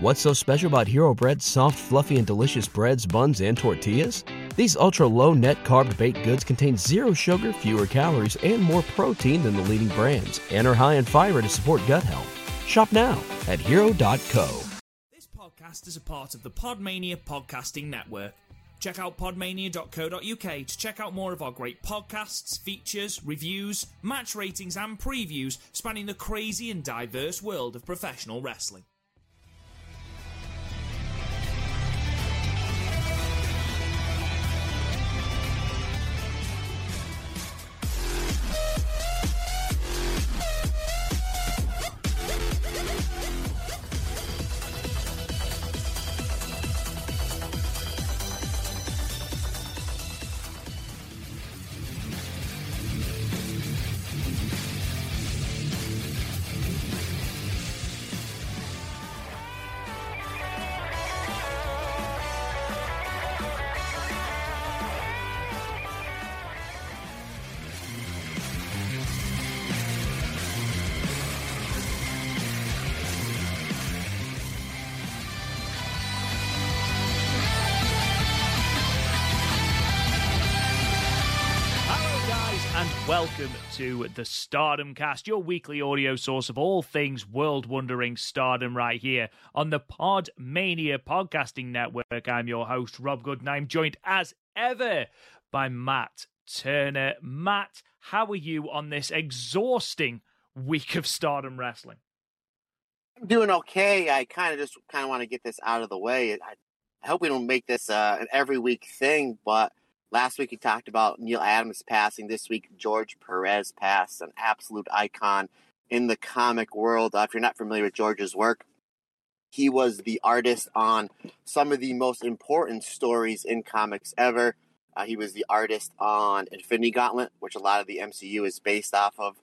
What's so special about Hero Bread's soft, fluffy, and delicious breads, buns, and tortillas? These ultra low net carb baked goods contain zero sugar, fewer calories, and more protein than the leading brands, and are high in fiber to support gut health. Shop now at hero.co. This podcast is a part of the Podmania Podcasting Network. Check out podmania.co.uk to check out more of our great podcasts, features, reviews, match ratings, and previews spanning the crazy and diverse world of professional wrestling. To the Stardom Cast, your weekly audio source of all things world Wonder Ring stardom, right here on the Pod Mania Podcasting Network. I'm your host, Rob Good, and I'm joined as ever by Matt Turner. Matt, how are you on this exhausting week of Stardom Wrestling? I'm doing okay. I kind of just kind of want to get this out of the way. I, I hope we don't make this uh, an every week thing, but last week we talked about Neal Adams passing. This week, George Perez passed, an absolute icon in the comic world. Uh, if you're not familiar with George's work, he was the artist on some of the most important stories in comics ever. Uh, he was the artist on Infinity Gauntlet, which a lot of the MCU is based off of.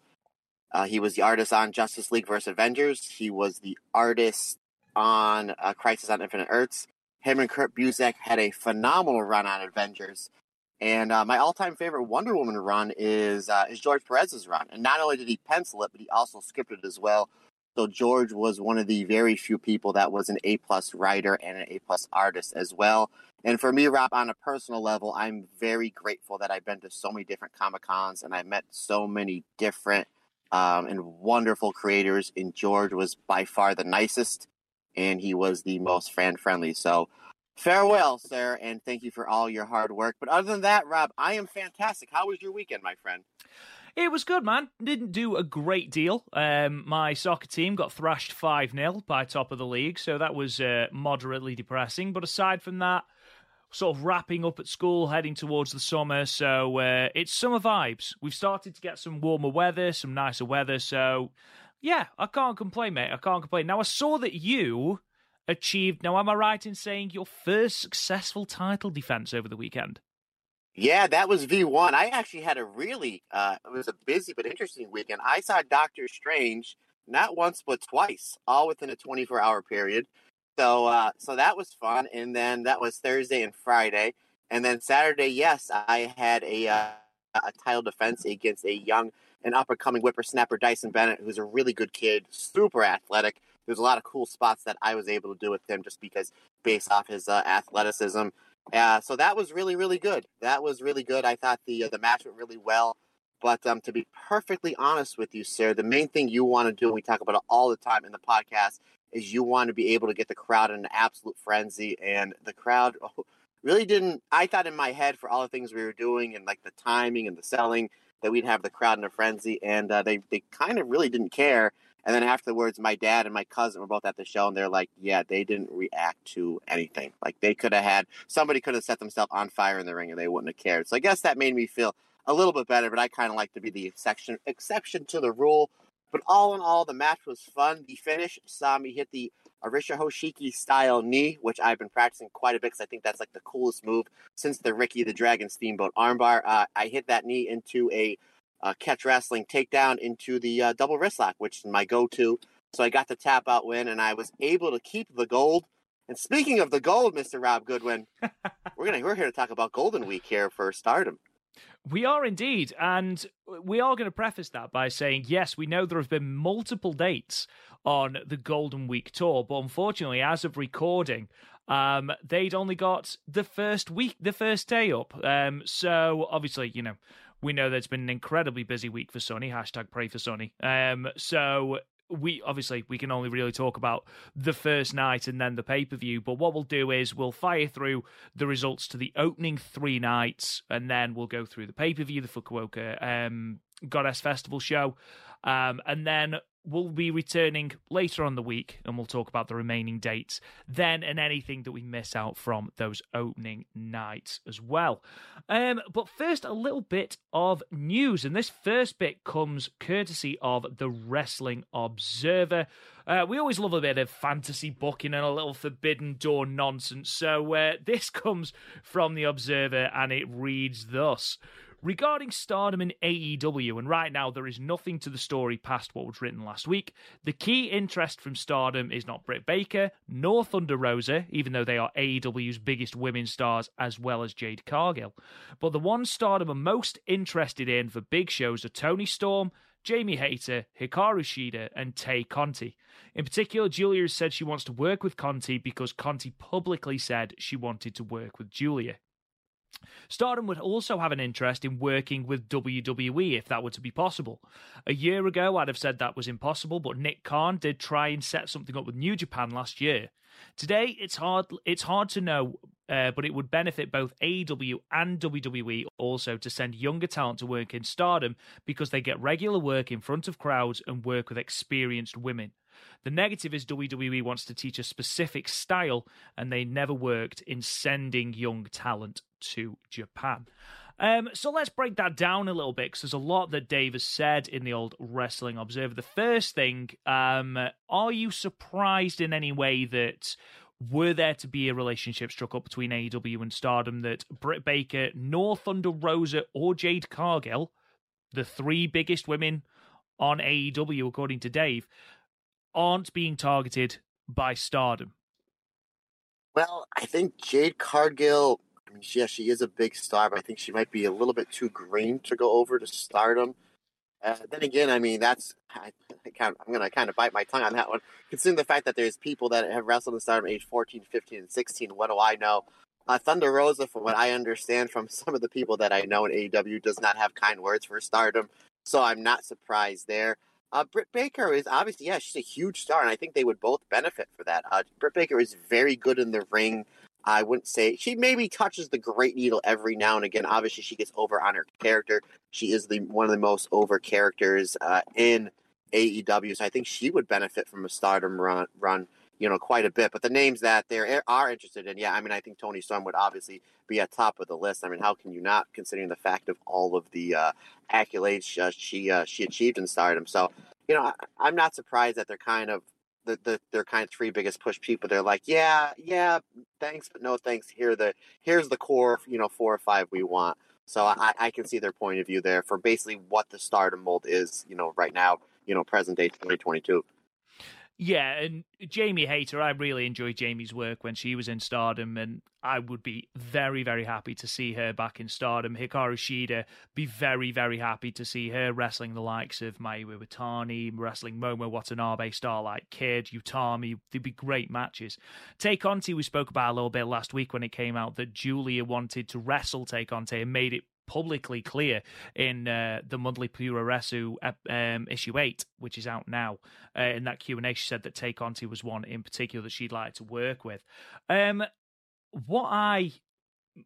Uh, he was the artist on Justice League vs. Avengers. He was the artist on uh, Crisis on Infinite Earths. Him and Kurt Busiek had a phenomenal run on Avengers. And uh, my all-time favorite Wonder Woman run is uh, is George Perez's run. And not only did he pencil it, but he also scripted it as well. So George was one of the very few people that was an A plus writer and an A plus artist as well. And for me, Rob, on a personal level, I'm very grateful that I've been to so many different Comic Cons and I've met so many different um, and wonderful creators. And George was by far the nicest, and he was the most fan friendly. So farewell, sir, and thank you for all your hard work. But other than that, Rob, I am fantastic. How was your weekend, my friend? It was good, man. Didn't do a great deal. Um, my soccer team got thrashed 5 0 by top of the league, so that was uh, moderately depressing. But aside from that, sort of wrapping up at school, heading towards the summer. So uh, it's summer vibes. We've started to get some warmer weather, some nicer weather. So yeah, I can't complain, mate. I can't complain. Now, I saw that you achieved, now, am I right in saying your first successful title defense over the weekend? Yeah, that was V1. I actually had a really, uh, it was a busy but interesting weekend. I saw Doctor Strange not once but twice, all within a 24 hour period. So, uh, so that was fun. And then that was Thursday and Friday. And then Saturday, yes, I had a, uh, a title defense against a young and up and coming whippersnapper, Dyson Bennett, who's a really good kid, super athletic. There's a lot of cool spots that I was able to do with him just because based off his uh, athleticism. Uh, so that was really, really good. That was really good. I thought the uh, the match went really well. But um, to be perfectly honest with you, sir, the main thing you want to do, and we talk about it all the time in the podcast, is you want to be able to get the crowd in an absolute frenzy. And the crowd really didn't. I thought in my head for all the things we were doing and like the timing and the selling that we'd have the crowd in a frenzy, and uh, they they kind of really didn't care. And then afterwards, my dad and my cousin were both at the show, and they're like, "Yeah, they didn't react to anything. Like they could have had somebody could have set themselves on fire in the ring, and they wouldn't have cared." So I guess that made me feel a little bit better. But I kind of like to be the exception exception to the rule. But all in all, the match was fun. The finish saw me hit the Arisa Hoshiki style knee, which I've been practicing quite a bit because I think that's like the coolest move since the Ricky the Dragon Steamboat armbar. Uh, I hit that knee into a uh, catch wrestling takedown into the uh, double wrist lock, which is my go-to. So I got the tap out win, and I was able to keep the gold. And speaking of the gold, Mister Rob Goodwin, we're gonna we're here to talk about Golden Week here for Stardom. We are indeed. And we are going to preface that by saying, yes, we know there have been multiple dates on the Golden Week tour, but unfortunately, as of recording, um, they'd only got the first week, the first day up. Um, so obviously, you know, we know that it's been an incredibly busy week for Sony. Hashtag pray for Sony. Um, so we obviously we can only really talk about the first night and then the pay per view. But what we'll do is we'll fire through the results to the opening three nights, and then we'll go through the pay per view, the Fukuoka um, Goddess Festival show, um, and then we'll be returning later on the week and we'll talk about the remaining dates then and anything that we miss out from those opening nights as well. Um, but first, a little bit of news, and this first bit comes courtesy of the Wrestling Observer. Uh, we always love a bit of fantasy booking and a little forbidden door nonsense. So uh, this comes from the Observer and it reads thus. Regarding Stardom and AEW, and right now there is nothing to the story past what was written last week, the key interest from Stardom is not Britt Baker nor Thunder Rosa, even though they are AEW's biggest women stars as well as Jade Cargill. But the ones Stardom are most interested in for big shows are Toni Storm, Jamie Hayter, Hikaru Shida, and Tay Conti. In particular, Giulia has said she wants to work with Conti because Conti publicly said she wanted to work with Giulia. Stardom would also have an interest in working with WWE if that were to be possible. A year ago, I'd have said that was impossible, but Nick Khan did try and set something up with New Japan last year. Today, it's hard. It's hard to know, uh, but it would benefit both AEW and WWE also to send younger talent to work in Stardom because they get regular work in front of crowds and work with experienced women. The negative is WWE wants to teach a specific style, and they never worked in sending young talent to Japan. Um, so let's break that down a little bit because there's a lot that Dave has said in the old Wrestling Observer. The first thing, um, are you surprised in any way that were there to be a relationship struck up between AEW and Stardom that Britt Baker, nor Thunder Rosa, or Jade Cargill, the three biggest women on AEW according to Dave, aren't being targeted by Stardom? Well, I think Jade Cargill mean, yeah, she is a big star, but I think she might be a little bit too green to go over to stardom. Uh, then again, I mean, that's I, I kind of, I'm going to kind of bite my tongue on that one, considering the fact that there's people that have wrestled in stardom age 14, 15, and 16. What do I know? Uh, Thunder Rosa, from what I understand from some of the people that I know in AEW, does not have kind words for stardom, so I'm not surprised there. Uh, Britt Baker is obviously, yeah, she's a huge star, and I think they would both benefit for that. Uh, Britt Baker is very good in the ring. I wouldn't say she maybe touches the great needle every now and again. Obviously, she gets over on her character. She is the one of the most over characters uh, in AEW, so I think she would benefit from a Stardom run. Run, you know, quite a bit. But the names that they are interested in, yeah, I mean, I think Toni Storm would obviously be at top of the list. I mean, how can you not, considering the fact of all of the uh, accolades uh, she uh, she achieved in Stardom? So, you know, I, I'm not surprised that they're kind of the, the their kind of three biggest push people. They're like, yeah, yeah, thanks, but no thanks. Here the here's the core, you know, four or five we want. So I, I can see their point of view there for basically what the stardom mold is, you know, right now, you know, present day 2022. Yeah, and Jamie Hayter, I really enjoyed Jamie's work when she was in Stardom, and I would be very, very happy to see her back in Stardom. Hikaru Shida, be very, very happy to see her wrestling the likes of Mayu Iwatani, wrestling Momo Watanabe, Starlight Kid, Utami. They'd be great matches. Tay Conti, we spoke about a little bit last week when it came out that Giulia wanted to wrestle Tay Conti and made it publicly clear in uh, the monthly Puroresu um, issue eight, which is out now. Uh, in that Q and A, she said that Tay Conti was one in particular that she'd like to work with. Um, what I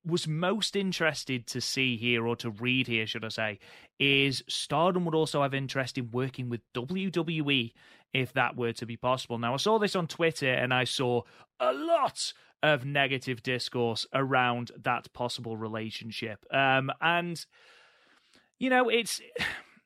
was most interested to see here, or to read here, should I say, is Stardom would also have interest in working with WWE if that were to be possible. Now, I saw this on Twitter and I saw a lot of negative discourse around that possible relationship. Um, and you know, it's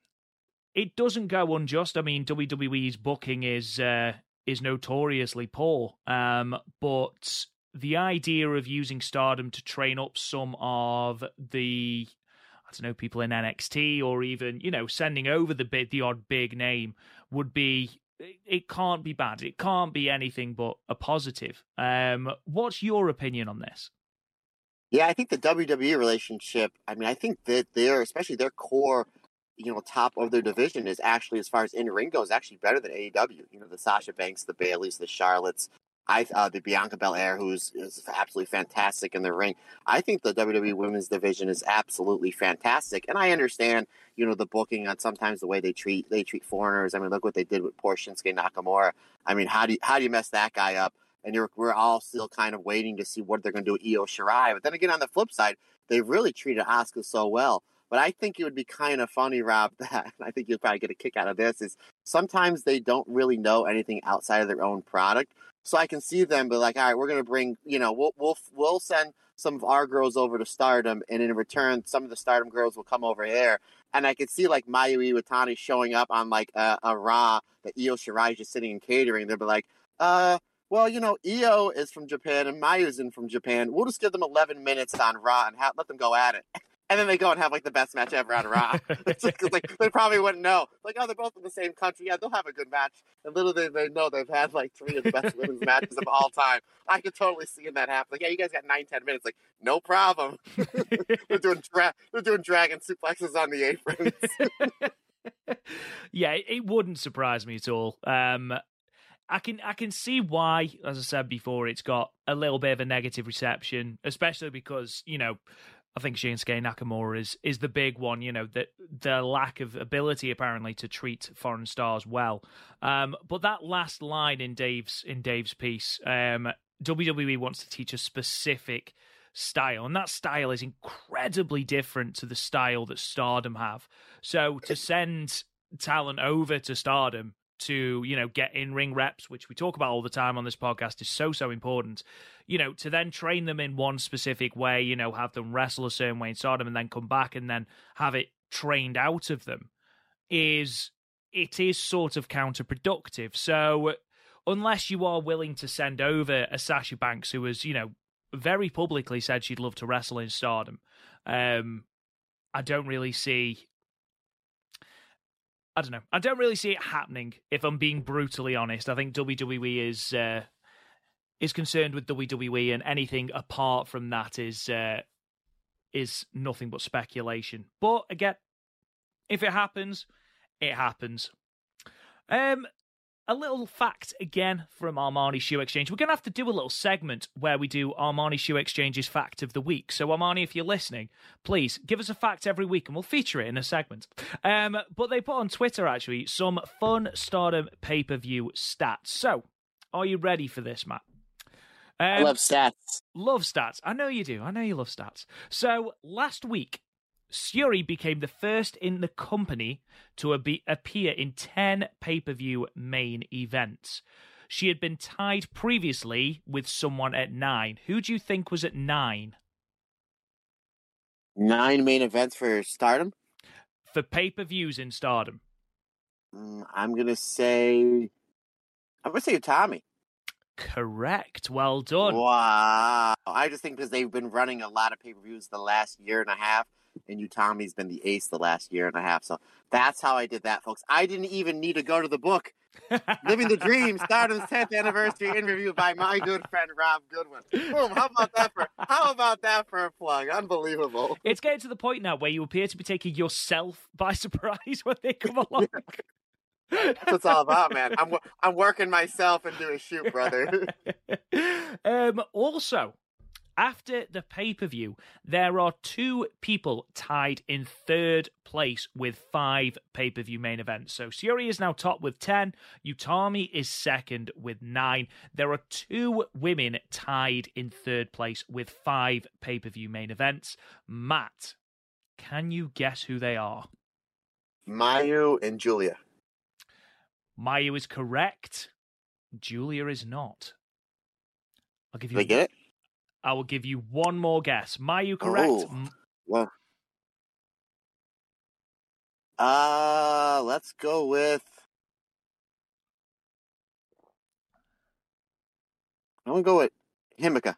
it doesn't go unjust. I mean, WWE's booking is uh, is notoriously poor, um, but the idea of using Stardom to train up some of the I don't know people in NXT or even you know sending over the bit the odd big name would be it can't be bad. It can't be anything but a positive. Um, what's your opinion on this? Yeah, I think the WWE relationship. I mean, I think that their, especially their core, you know, top of their division is actually, as far as in ring goes, actually better than AEW. You know, the Sasha Banks, the Bayleys, the Charlottes, I uh, the Bianca Belair, who's is absolutely fantastic in the ring. I think the WWE Women's Division is absolutely fantastic, and I understand, you know, the booking on sometimes the way they treat they treat foreigners. I mean, look what they did with poor Shinsuke Nakamura. I mean, how do you, how do you mess that guy up? And you're, we're all still kind of waiting to see what they're going to do with Io Shirai. But then again, on the flip side, they've really treated Asuka so well. But I think it would be kind of funny, Rob, that I think you'll probably get a kick out of this is sometimes they don't really know anything outside of their own product. So I can see them be like, all right, we're going to bring, you know, we'll, we'll, we'll send some of our girls over to Stardom, and in return, some of the Stardom girls will come over here. And I could see like Mayu Iwatani showing up on like a, a Raw that Io Shirai is just sitting and catering. They'll be like, uh, well, you know, Io is from Japan and Mayu's in from Japan. We'll just give them 11 minutes on Raw and let them go at it and then they go and have like the best match ever on Raw. it's like, like, they probably wouldn't know. Like, oh, they're both in the same country. Yeah, they'll have a good match. And little they, they know they've had like three of the best women's matches of all time. I could totally see that happen. Like, yeah, you guys got nine, ten minutes. Like, no problem. they're doing dra- they're doing dragon suplexes on the aprons. yeah, it wouldn't surprise me at all. Um, I can I can see why, as I said before, it's got a little bit of a negative reception, especially because you know I think Shinsuke Nakamura is is the big one. You know that the lack of ability apparently to treat foreign stars well. Um, but that last line in Dave's in Dave's piece, um, WWE wants to teach a specific style, and that style is incredibly different to the style that Stardom have. So to send talent over to Stardom to you know get in ring reps, which we talk about all the time on this podcast, is so so important. You know, to then train them in one specific way, you know, have them wrestle a certain way in Stardom, and then come back and then have it trained out of them is it is sort of counterproductive. So unless you are willing to send over a Sasha Banks who has you know very publicly said she'd love to wrestle in Stardom, um, I don't really see I don't know. I don't really see it happening. If I'm being brutally honest, I think WWE is uh, is concerned with WWE, and anything apart from that is uh, is nothing but speculation. But again, if it happens, it happens. Um, a little fact again from Armani Shoe Exchange. We're going to have to do a little segment where we do Armani Shoe Exchange's fact of the week. So, Armani, if you're listening, please give us a fact every week and we'll feature it in a segment. Um, but they put on Twitter actually some fun stardom pay per view stats. So, are you ready for this, Matt? Um, I love stats. Love stats. I know you do. I know you love stats. So, last week, Syuri became the first in the company to appear in 10 pay per view main events. She had been tied previously with someone at nine. Who do you think was at nine? Nine main events for Stardom? For pay per views in Stardom. Mm, I'm going to say. I'm going to say Utami. Correct. Well done. Wow. I just think because they've been running a lot of pay per views the last year and a half and Utami's been the ace the last year and a half. So that's how I did that, folks. I didn't even need to go to the book. Living the Dream, Stardom's 10th anniversary interview by my good friend Rob Goodwin. Boom! How about that for how about that for a plug? Unbelievable. It's getting to the point now where you appear to be taking yourself by surprise when they come along. That's what it's all about, man. I'm I'm working myself into a shoot, brother. um, also, after the pay per view, there are two people tied in third place with five pay per view main events. So Syuri is now top with 10. Utami is second with nine. There are two women tied in third place with five pay per view main events. Matt, can you guess who they are? Mayu and Giulia. Mayu is correct. Giulia is not. I'll give you. They get it? I will give you one more guess. Mayu correct? Oh, well, uh, let's go with. I'm gonna go with Himeka.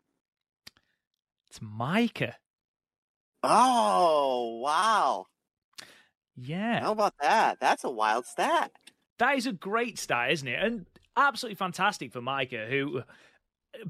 It's Maika. Oh wow! Yeah. How about that? That's a wild stat. That is a great stat, isn't it? And absolutely fantastic for Maika, who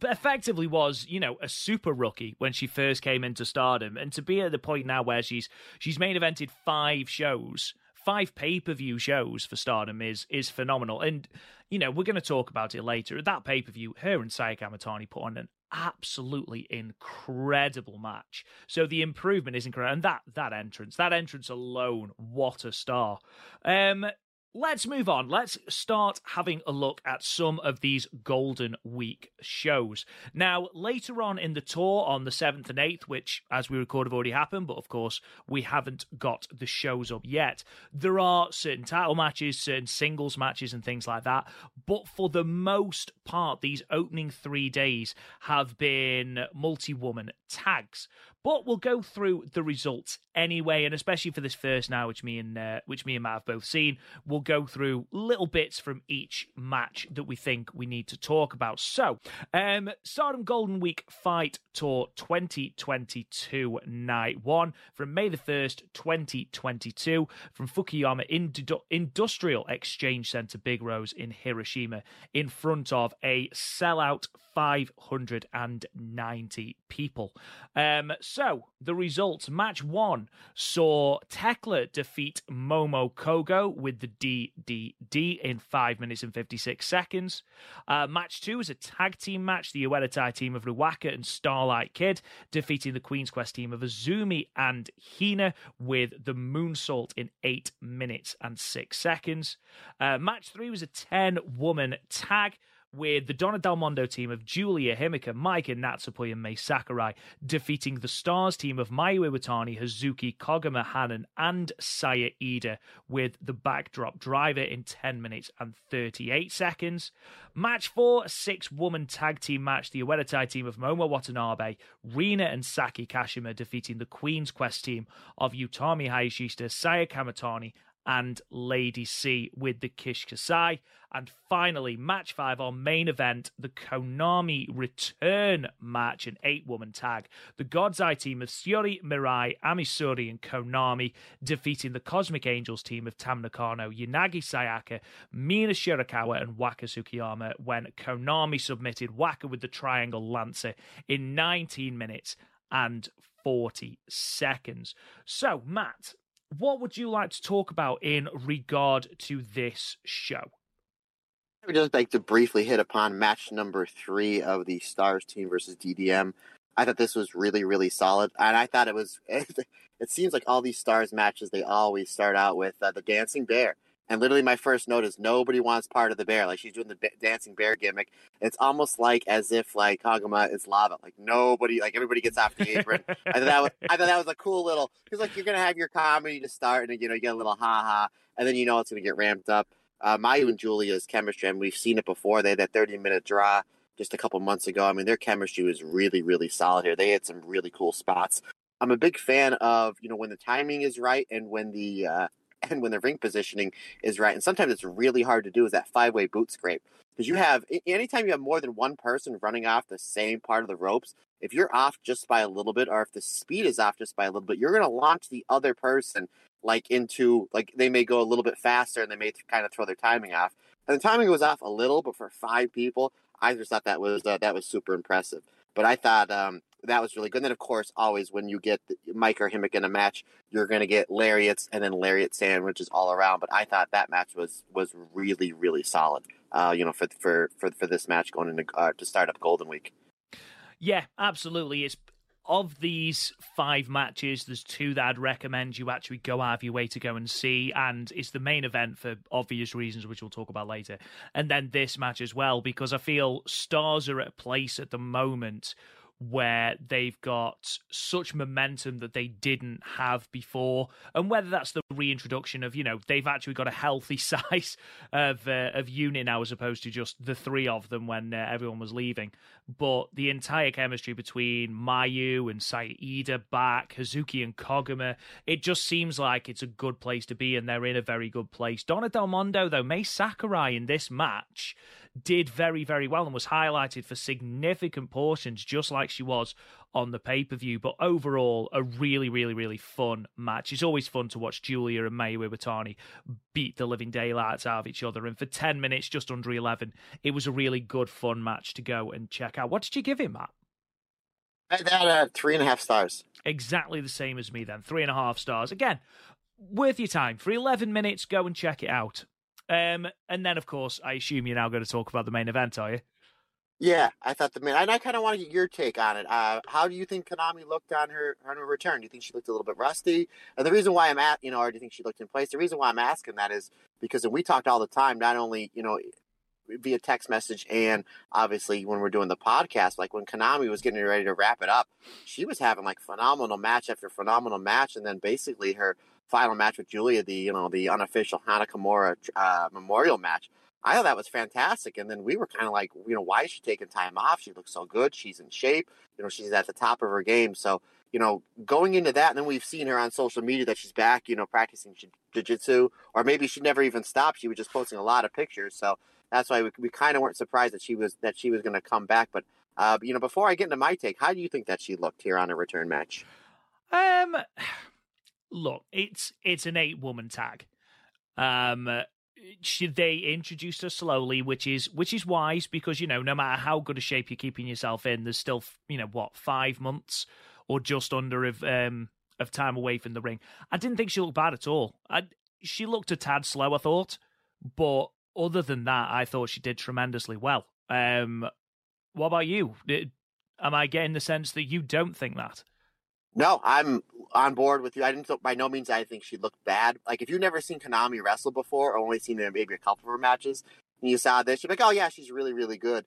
effectively was, you know, a super rookie when she first came into stardom. And to be at the point now where she's she's main evented five shows, five pay-per-view shows for stardom is is phenomenal. And, you know, we're gonna talk about it later. At that pay-per-view, her and Saya Kamitani put on an absolutely incredible match. So the improvement is incredible. And that that entrance, that entrance alone, what a star. Um let's move on. Let's start having a look at some of these Golden Week shows. Now, later on in the tour on the 7th and 8th, which as we record have already happened, but of course we haven't got the shows up yet, there are certain title matches, certain singles matches, and things like that. But for the most part, these opening three days have been multi woman tags. But we'll go through the results anyway, and especially for this first now, which me and uh, which me and Matt have both seen, we'll go through little bits from each match that we think we need to talk about. So, um, Stardom Golden Week Fight Tour 2022 Night One from May the first, 2022, from Fukuyama Indu- Industrial Exchange Center, Big Rose in Hiroshima, in front of a sellout 590 people. Um, the results: match one saw Thekla defeat Momo Kohgo with the DDD in five minutes and 56 seconds. Uh, match two was a tag team match: the Oedo Tai team of Ruaka and Starlight Kid defeating the Queen's Quest team of Azumi and Hina with the Moonsault in eight minutes and six seconds. Uh, match three was a 10 woman tag with the Donna Del Mondo team of Giulia Himeka, Maika Natsupoi, and Mai Sakurai defeating the Stars team of Mayu Iwatani, Hazuki, Koguma Hanan, and Saya Iida with the backdrop driver in 10 minutes and 38 seconds. Match four, six woman tag team match. The Oedo Tai team of Momo Watanabe, Rina, and Saki Kashima defeating the Queen's Quest team of Utami Hayashishita, Saya Kamitani, and Lady C with the Kish Kasai. And finally, match five, our main event, the Konami return match, an eight woman tag. The God's Eye team of Syuri, Mirai, Ami Sourei, and Konami defeating the Cosmic Angels team of Tam Nakano, Unagi Sayaka, Mina Shirakawa, and Waka Tsukiyama when Konami submitted Waka with the Triangle Lancer in 19 minutes and 40 seconds. So, Matt, what would you like to talk about in regard to this show? I would just like to briefly hit upon match number three of the Stars team versus DDM. I thought this was really, really solid, and I thought it was. It, seems like all these Stars matches they always start out with uh, the dancing bear, and literally my first note is nobody wants part of the bear. Like she's doing the dancing bear gimmick. It's almost like as if like Koguma is lava. Like nobody, like everybody gets off the apron. I thought that was, I thought that was a cool little because like you're gonna have your comedy to start, and you know you get a little ha ha, and then you know it's gonna get ramped up uh, Mayu and Giulia's chemistry, and we've seen it before. They had that 30 minute draw just a couple months ago. I mean, their chemistry was really, really solid here. They had some really cool spots. I'm a big fan of you know when the timing is right and when the uh, and when the ring positioning is right. And sometimes it's really hard to do is that five way boot scrape because you have anytime you have more than one person running off the same part of the ropes. If you're off just by a little bit, or if the speed is off just by a little bit, you're going to launch the other person like into like they may go a little bit faster and they may kind of throw their timing off. And the timing was off a little, but for five people, I just thought that was uh, that was super impressive. But I thought um, that was really good. And then of course, always when you get Maika or Himeka in a match, you're going to get lariats and then lariat sandwiches all around. But I thought that match was was really really solid. Uh, you know, for for for for this match going into uh, to start up Golden Week. Yeah, absolutely. It's of these five matches, there's two that I'd recommend you actually go out of your way to go and see, and it's the main event for obvious reasons, which we'll talk about later. And then this match as well, because I feel stars are at a place at the moment where they've got such momentum that they didn't have before, and whether that's the reintroduction of you know they've actually got a healthy size of uh, of unit now as opposed to just the three of them when uh, everyone was leaving. But the entire chemistry between Mayu and Saida back, Hazuki and Koguma, it just seems like it's a good place to be, and they're in a very good place. Donna Del Mondo though, Mai Sakurai in this match did very, very well and was highlighted for significant portions, just like she was on the pay per view. But overall, a really, really, really fun match. It's always fun to watch Giulia and Mayu Iwatani beat the living daylights out of each other. And for 10 minutes, just under 11, it was a really good, fun match to go and check out. What did you give it, Matt? I had uh, three and a half stars. Exactly the same as me then. Three and a half stars. Again, worth your time. For 11 minutes, go and check it out. Um, and then, of course, I assume you're now going to talk about the main event, are you? Yeah, I thought the main, and I kind of want to get your take on it. Uh, how do you think Konami looked on her on her return? Do you think she looked a little bit rusty? And the reason why I'm at, you know, or do you think she looked in place? The reason why I'm asking that is because we talked all the time, not only you know via text message and obviously when we're doing the podcast, like when Konami was getting ready to wrap it up, she was having like phenomenal match after phenomenal match, and then basically her final match with Giulia, the you know the unofficial Hana Kimura uh, memorial match. I thought that was fantastic, and then we were kind of like, you know, why is she taking time off? She looks so good. She's in shape. You know, she's at the top of her game. So you know, going into that, and then we've seen her on social media that she's back, you know, practicing jiu-jitsu, or maybe she never even stopped. She was just posting a lot of pictures. So that's why we, we kind of weren't surprised that she was that she was going to come back. But uh, you know, before I get into my take, how do you think that she looked here on a return match? Um, look, it's it's an eight woman tag. Um, should they introduce her slowly, which is which is wise because you know no matter how good a shape you're keeping yourself in, there's still you know what five months or just under of um of time away from the ring. I didn't think she looked bad at all. I, she looked a tad slow, I thought, but other than that, I thought she did tremendously well. Um, what about you? Am I getting the sense that you don't think that? No, I'm on board with you. I didn't. By no means, I think she looked bad. Like if you've never seen Konami wrestle before, or only seen maybe a couple of her matches, and you saw this, you're like, oh yeah, she's really, really good.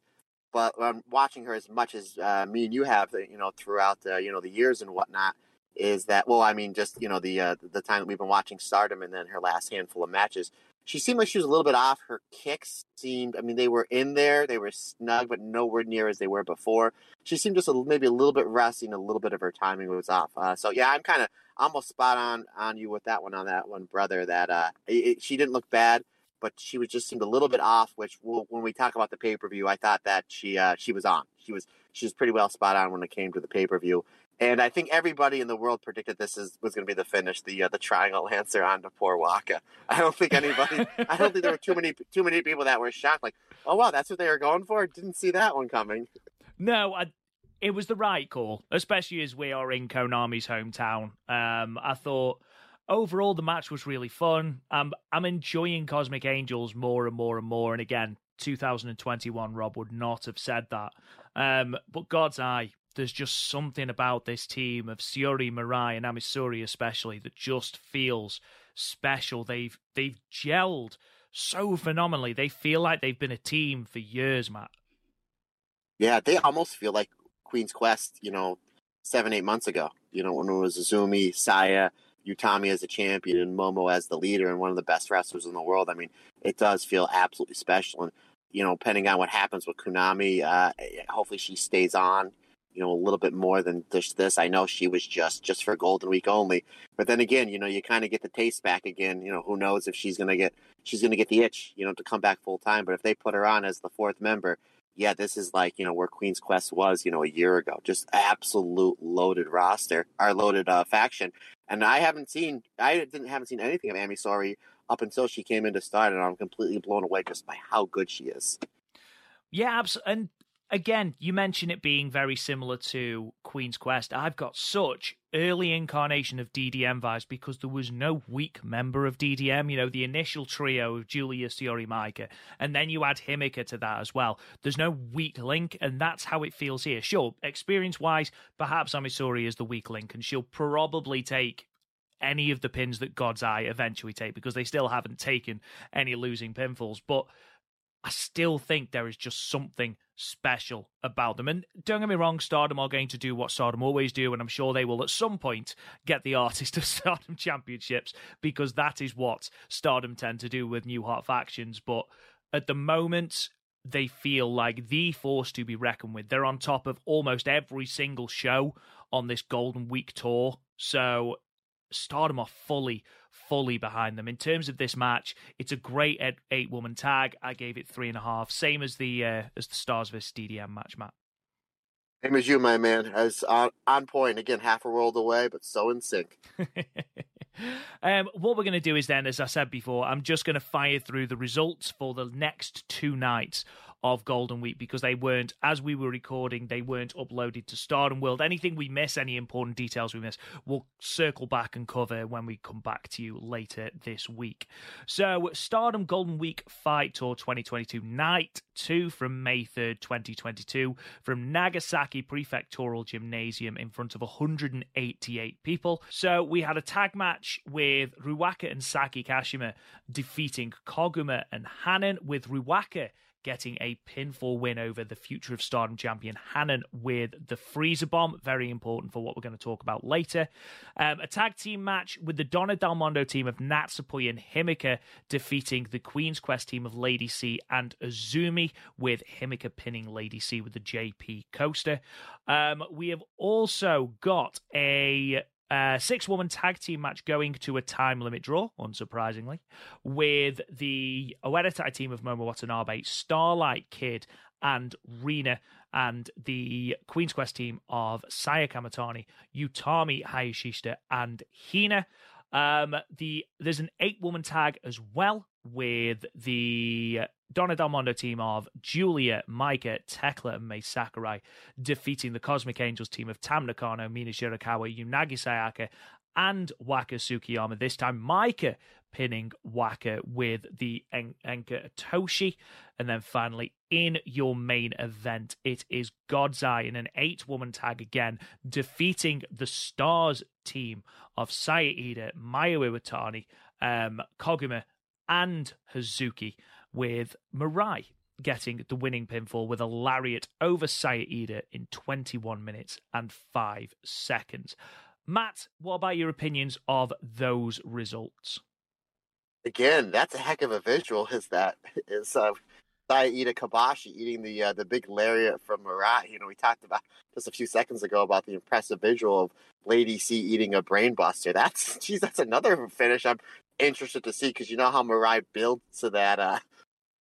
But I'm watching her as much as uh, me and you have, you know, throughout the you know the years and whatnot, is that well, I mean, just you know the uh, the time that we've been watching Stardom, and then her last handful of matches, she seemed like she was a little bit off. Her kicks seemed, I mean, they were in there, they were snug, but nowhere near as they were before. She seemed just a, maybe a little bit rusty and a little bit of her timing was off. Uh, so yeah, I'm kind of almost spot on on you with that one on that one, brother. That uh, it, she didn't look bad, but she was just seemed a little bit off. Which we'll, when we talk about the pay per view, I thought that she uh, she was on. She was she was pretty well spot on when it came to the pay per view. And I think everybody in the world predicted this is, was going to be the finish, the uh, the triangle lancer onto poor Waka. I don't think anybody, I don't think there were too many too many people that were shocked. Like, oh wow, that's what they were going for. Didn't see that one coming. No, I, it was the right call, especially as we are in Konami's hometown. Um, I thought overall the match was really fun. Um, I'm enjoying Cosmic Angels more and more and more. And again, 2021, Rob would not have said that. Um, but God's Eye there's just something about this team of Syuri, Mirai, and Ami Sourei especially that just feels special. They've they've gelled so phenomenally. They feel like they've been a team for years, Matt. Yeah, they almost feel like Queen's Quest, you know, seven, eight months ago. You know, when it was Azumi, Saya, Utami as a champion, and Momo as the leader and one of the best wrestlers in the world. I mean, it does feel absolutely special. And, you know, depending on what happens with Konami, uh, hopefully she stays on you know a little bit more than just this. I know she was just just for Golden Week only, but then again, you know, you kind of get the taste back again. You know, who knows if she's gonna get she's gonna get the itch, you know, to come back full time. But if they put her on as the fourth member, yeah, this is like you know where Queen's Quest was, you know, a year ago. Just absolute loaded roster, our loaded uh, faction. And I haven't seen, I didn't haven't seen anything of Ami Sourei up until she came in to start, and I'm completely blown away just by how good she is. Yeah. And again, you mention it being very similar to Queen's Quest. I've got such early incarnation of DDM vibes because there was no weak member of DDM. You know, the initial trio of Julius Syuri, Maika, and then you add Himeka to that as well. There's no weak link, and that's how it feels here. Sure, experience wise, perhaps Ami Sourei is the weak link, and she'll probably take any of the pins that God's Eye eventually take because they still haven't taken any losing pinfalls. But I still think there is just something special about them. And don't get me wrong, Stardom are going to do what Stardom always do, and I'm sure they will at some point get the Artist of Stardom Championships because that is what Stardom tend to do with New Heart factions. But at the moment, they feel like the force to be reckoned with. They're on top of almost every single show on this Golden Week tour. So Stardom are fully, fully behind them. In terms of this match, it's a great eight woman tag. I gave it three and a half, same as the uh, as the Stars vs DDM match, Matt. Same as you, my man. As on, on point again, half a world away, but so in sync. um, what we're going to do is then, as I said before, I'm just going to fire through the results for the next two nights of Golden Week because they weren't, as we were recording, they weren't uploaded to Stardom World. Anything we miss, any important details we miss, we'll circle back and cover when we come back to you later this week. So, Stardom Golden Week Fight Tour 2022, night two from May 3rd, 2022, from Nagasaki Prefectural Gymnasium in front of 188 people. So, we had a tag match with Ruaka and Saki Kashima defeating Koguma and Hanan, with Ruaka getting a pinfall win over the future of Stardom champion Hanan with the Freezer Bomb. Very important for what we're going to talk about later. Um, a tag team match with the Donna Del Mondo team of Natsupoi and Himeka defeating the Queen's Quest team of Lady C and Azumi, with Himeka pinning Lady C with the JP coaster. Um, we have also got a uh, six woman tag team match going to a time limit draw, unsurprisingly, with the Oedo team of Momo Watanabe, Starlight Kid, and Rina, and the Queen's Quest team of Saya Kamitani, Utami Hayashishita, and Hina. Um, the there's an eight woman tag as well with the Donna Del Mondo team of Giulia, Maika, Thekla, and Mai Sakurai defeating the Cosmic Angels team of Tam Nakano, Mina Shirakawa, Unagi Sayaka, and Waka Tsukiyama. This time, Maika pinning Waka with the en- Enka Toshi. And then finally, in your main event, it is God's Eye in an eight woman tag again, defeating the Stars team of Saya Iida, Mayu Iwatani, um, Koguma, and Hazuki with Mirai getting the winning pinfall with a lariat over Saya Iida in 21 minutes and 5 seconds. Matt, what about your opinions of those results? Again, that's a heck of a visual. Is that is uh, Saya Iida Kobashi eating the uh, the big lariat from Mirai? You know, we talked about just a few seconds ago about the impressive visual of Lady C eating a brainbuster. That's geez, that's another finish I'm interested to see because you know how Mirai builds to that uh,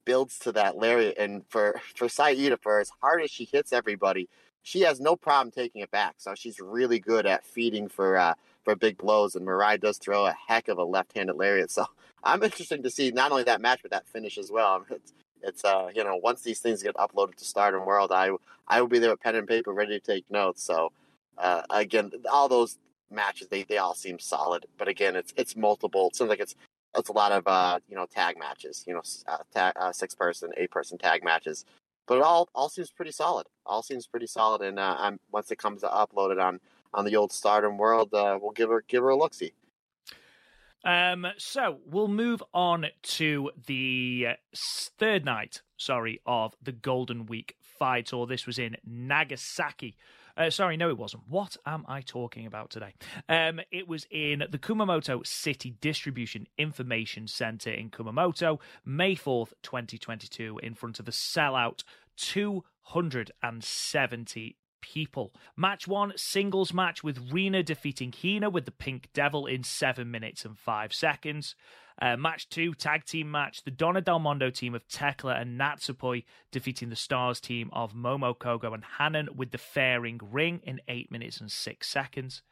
builds to that lariat. And for for Saya Iida, for as hard as she hits everybody, she has no problem taking it back. So she's really good at feeding for uh, for big blows. And Mirai does throw a heck of a left-handed lariat. So I'm interested to see not only that match but that finish as well. It's, it's uh you know once these things get uploaded to Stardom World, I I will be there with pen and paper ready to take notes. So uh, again, all those matches they, they all seem solid, but again, it's it's multiple. It seems like it's it's a lot of uh, you know tag matches, you know, uh, tag, uh, six person, eight person tag matches. But it all all seems pretty solid. All seems pretty solid, and uh, I'm, once it comes to uploaded on on the old Stardom World, uh, we'll give her give her a look see. Um, so we'll move on to the third night, sorry, of the Golden Week fight, or this was in Nagasaki. Uh, sorry, no, it wasn't. What am I talking about today? Um, it was in the Kumamoto City Distribution Information Center in Kumamoto, May 4th, 2022, in front of a sellout 270 people. Match one, singles match with Rina defeating Hina with the Pink Devil in 7 minutes and 5 seconds. Uh, match two, tag team match, the Donna Del Mondo team of Thekla and Natsupoi defeating the Stars team of Momo Kohgo and Hanan with the fairing ring in 8 minutes and 6 seconds.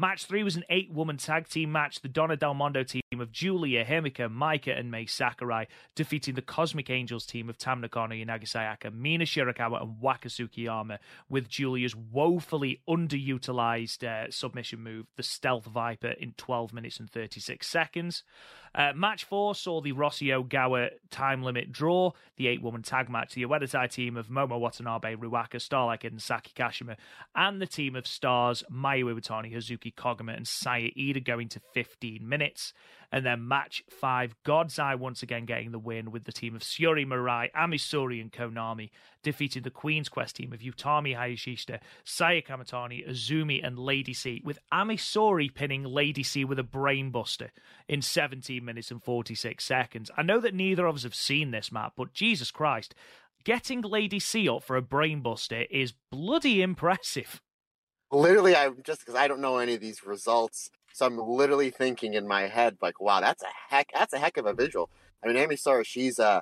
Match three was an eight woman tag team match. The Donna Del Mondo team of Giulia, Himeka, Maika, and Mai Sakurai defeating the Cosmic Angels team of Tam Nakano, Unagi Sayaka, Mina Shirakawa, and Wakasuki Tsukiyama with Giulia's woefully underutilized uh, submission move, the Stealth Viper, in 12 minutes and 36 seconds. Uh, match four saw the Rossio Gawa time limit draw, the eight woman tag match, the Oedo Tai team of Momo Watanabe, Ruaka, Starlight and Saki Kashima, and the team of stars Mayu Iwatani, Hazuki Koguma, and Saya Iida going to 15 minutes. And then match five, God's Eye once again getting the win with the team of Syuri Mirai, Ami Sourei, and Konami, defeating the Queen's Quest team of Utami Hayashishita, Saya Kamitani, Azumi, and Lady C, with Ami Sourei pinning Lady C with a brainbuster in 17 minutes and 46 seconds. I know that neither of us have seen this, Matt, but Jesus Christ, getting Lady C up for a brainbuster is bloody impressive. Literally, I'm just because I don't know any of these results So I'm literally thinking in my head, like, wow, that's a heck, that's a heck of a visual. I mean, Ami Sourei, she's uh,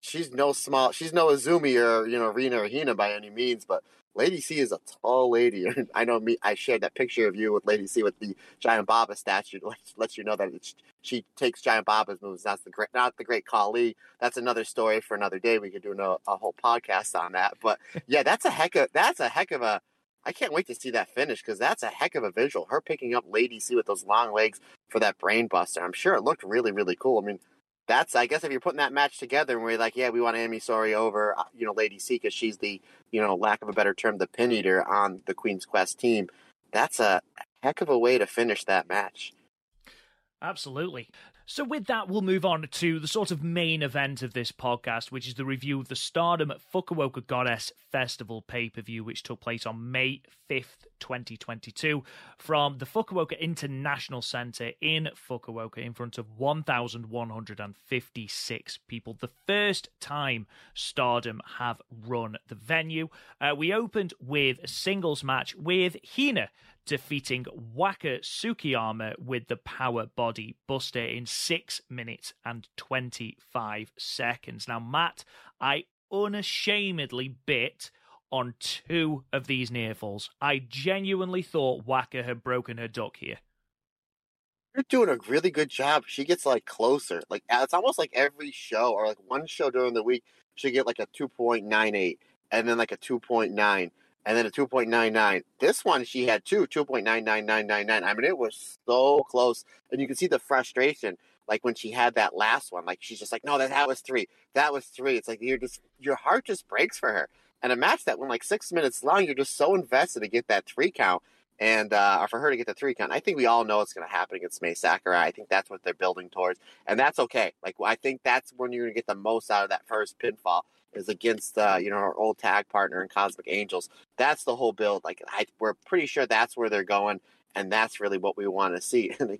she's no small, she's no Azumi or you know Rena or Hina by any means, but Lady C is a tall lady. I know me. I shared that picture of you with Lady C with the giant Baba statue. Lets, lets you know that she takes giant Baba's moves. That's the great, not the great Khali. That's another story for another day. We could do a, a whole podcast on that. But yeah, that's a heck of that's a heck of a I can't wait to see that finish because that's a heck of a visual. Her picking up Lady C with those long legs for that brainbuster. I'm sure it looked really, really cool. I mean, that's I guess if you're putting that match together and we're like, yeah, we want Ami Sourei over, uh, you know, Lady C because she's the, you know, lack of a better term, the pin eater on the Queen's Quest team. That's a heck of a way to finish that match. Absolutely. So, with that, we'll move on to the sort of main event of this podcast, which is the review of the Stardom Fukuoka Goddess Festival pay per view, which took place on May 5th, 2022, from the Fukuoka International Center in Fukuoka in front of 1,156 people. The first time Stardom have run the venue. Uh, we opened with a singles match with Hina defeating Waka Tsukiyama with the power body buster in 6 minutes and 25 seconds. Now, Matt, I unashamedly bit on two of these near falls. I genuinely thought Waka had broken her duck here. You're doing a really good job. She gets like closer. Like it's almost like every show or like one show during the week, she get like a 2.98 and then like a 2.9 and then a 2.99. This one she had two, 2.99999. I mean, it was so close. And you can see the frustration, like when she had that last one. Like she's just like, no, that, that was three. That was three. It's like you're just your heart just breaks for her. And a match that went like six minutes long, you're just so invested to get that three count. And uh, or for her to get the three count, I think we all know it's going to happen against Mai Sakurai. I think that's what they're building towards, and that's okay. Like I think that's when you're going to get the most out of that first pinfall is against uh, you know our old tag partner in Cosmic Angels. That's the whole build. Like I, we're pretty sure that's where they're going, and that's really what we want to see. And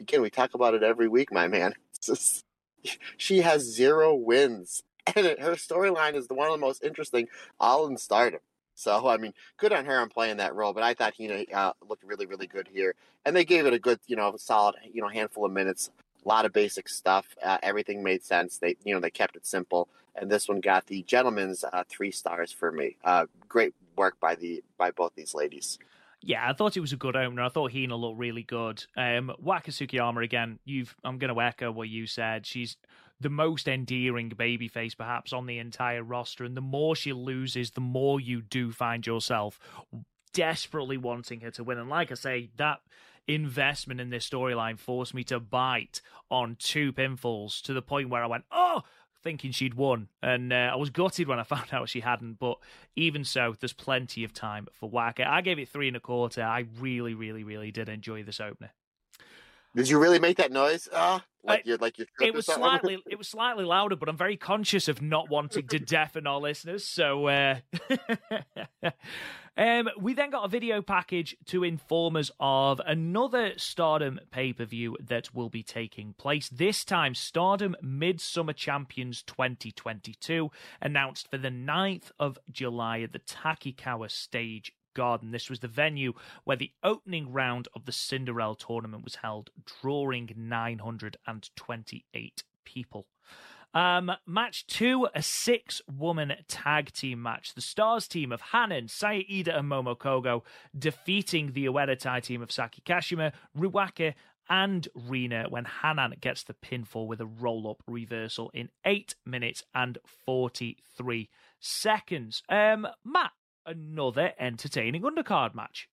again, we talk about it every week, my man. Just, she has zero wins, and her storyline is the one of the most interesting all in Stardom. So I mean, good on her on playing that role. But I thought Hina uh, looked really, really good here, and they gave it a good, you know, solid, you know, handful of minutes. A lot of basic stuff. Uh, everything made sense. They, you know, they kept it simple and this one got the gentleman's uh, three stars for me. Uh, great work by the by both these ladies. Yeah, I thought it was a good opener. I thought Hina looked really good. Um, Waka again. You've I'm going to echo what you said. She's the most endearing babyface perhaps on the entire roster, and the more she loses, the more you do find yourself desperately wanting her to win. And like I say, that investment in this storyline forced me to bite on two pinfalls to the point where I went, oh, thinking she'd won, and uh, I was gutted when I found out she hadn't. But even so, there's plenty of time for Waka. I gave it three and a quarter. I really, really, really did enjoy this opener. Did you really make that noise? Uh, like you're like you're. It was slightly. it was slightly louder, but I'm very conscious of not wanting to deafen our listeners. So. Uh... Um, we then got a video package to inform us of another Stardom pay per view that will be taking place. This time, Stardom Midsummer Champions 2022, announced for the 9th of July at the Tachikawa Stage Garden. This was the venue where the opening round of the Cinderella tournament was held, drawing 928 people. Um, match two, a six woman tag team match. The Stars team of Hanan, Saya and Momo Kohgo defeating the Oedo Tai team of Saki Kashima, Ruaka, and Rina when Hanan gets the pinfall with a roll up reversal in 8 minutes and 43 seconds. Um, Matt, another entertaining undercard match.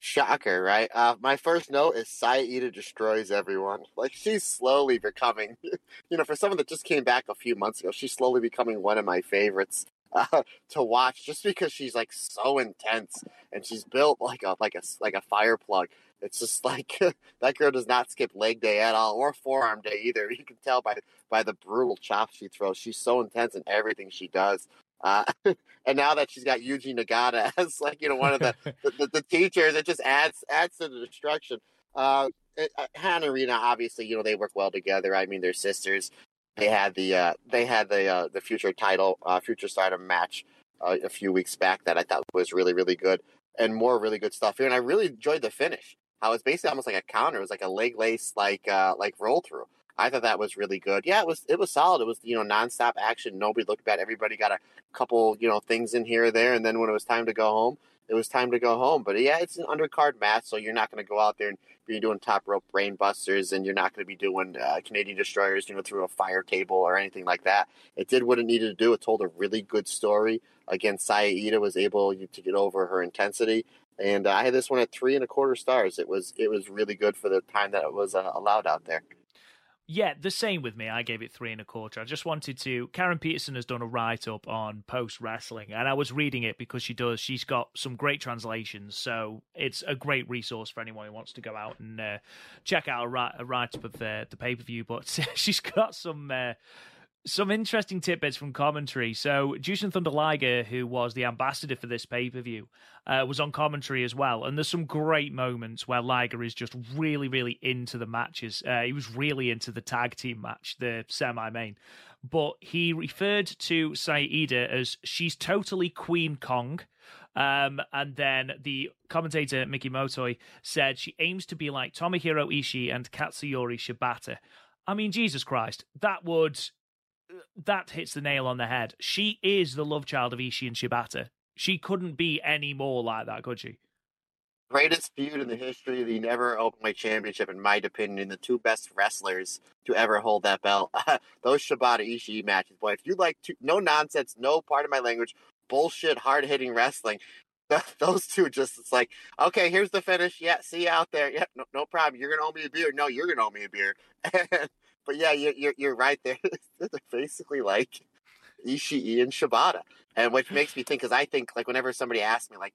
Shocker, right? Uh, my first note is Saya Iida destroys everyone. Like she's slowly becoming, you know, for someone that just came back a few months ago, she's slowly becoming one of my favorites uh, to watch, just because she's like so intense and she's built like a like a like a fire plug. It's just like that girl does not skip leg day at all, or forearm day either. You can tell by by the brutal chops she throws. She's so intense in everything she does. Uh, and now that she's got Yuji Nagata as like you know one of the the, the, teachers, it just adds adds to the destruction. Uh, uh, Hanan and Rina, obviously, you know they work well together. I mean, they're sisters. They had the uh, they had the uh, the future title, uh, future stardom match uh, a few weeks back that I thought was really really good, and more really good stuff here. And I really enjoyed the finish. how it's basically almost like a counter. It was like a leg lace, like uh, like roll through. I thought that was really good. Yeah, it was it was solid. It was you know nonstop action. Nobody looked bad. Everybody got a couple you know things in here or there, and then when it was time to go home, it was time to go home. But yeah, it's an undercard match, so you're not going to go out there and be doing top rope brain busters, and you're not going to be doing uh, Canadian destroyers, you know, through a fire table or anything like that. It did what it needed to do. It told a really good story. Again, Saya was able to get over her intensity, and uh, I had this one at three and a quarter stars. It was it was really good for the time that it was uh, allowed out there. Yeah, the same with me. I gave it three and a quarter. I just wanted to. Karen Peterson has done a write up on post wrestling, and I was reading it because she does. She's got some great translations, so it's a great resource for anyone who wants to go out and uh, check out a, write up of the the pay per view. But she's got some. Uh, some interesting tidbits from commentary. So, Jushin Thunder Liger, who was the ambassador for this pay per view, uh, was on commentary as well. And there's some great moments where Liger is just really, really into the matches. Uh, he was really into the tag team match, the semi main. But he referred to Saya Iida as she's totally Queen Kong. Um, and then the commentator Miki Motoi said she aims to be like Tomohiro Ishii and Katsuyori Shibata. I mean, Jesus Christ, that would that hits the nail on the head. She is the love child of Ishii and Shibata. She couldn't be any more like that, could she? Greatest feud in the history of the Never Openweight Championship, in my opinion, the two best wrestlers to ever hold that belt. Those Shibata Ishii matches, boy. If you like to, no nonsense, no part of my language, bullshit, hard hitting wrestling, those two just it's like okay here's the finish yeah see you out there yeah no, no problem you're gonna owe me a beer no you're gonna owe me a beer but yeah, you're you're, you're right. There, they're basically like Ishii and Shibata, and which makes me think because I think like whenever somebody asks me like,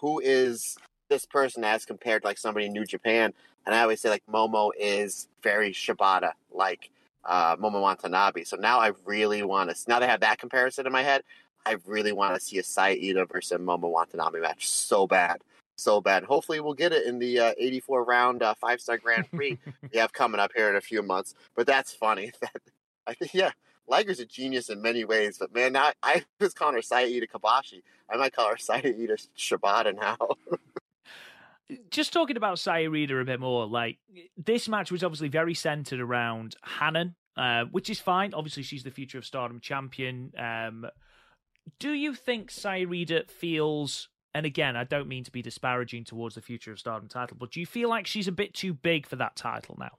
who is this person as compared to like somebody in New Japan, and I always say like Momo is very Shibata like uh, Momo Watanabe. So now I really want to now that I have that comparison in my head, I really want to see a Saya Iida versus Momo Watanabe match so bad so bad. Hopefully, we'll get it in the uh, 84 round uh, five star Grand Prix we have coming up here in a few months. But that's funny. That I think, yeah, Liger's a genius in many ways. But man, now I was calling her Saya Iida Kobashi. I might call her Saya Iida Shibata now. Just talking about Saya Iida a bit more, like this match was obviously very centered around Hanan, uh, which is fine. Obviously, she's the future of Stardom champion. Um, do you think Saya Iida feels and again, I don't mean to be disparaging towards the future of Stardom title, but do you feel like she's a bit too big for that title now?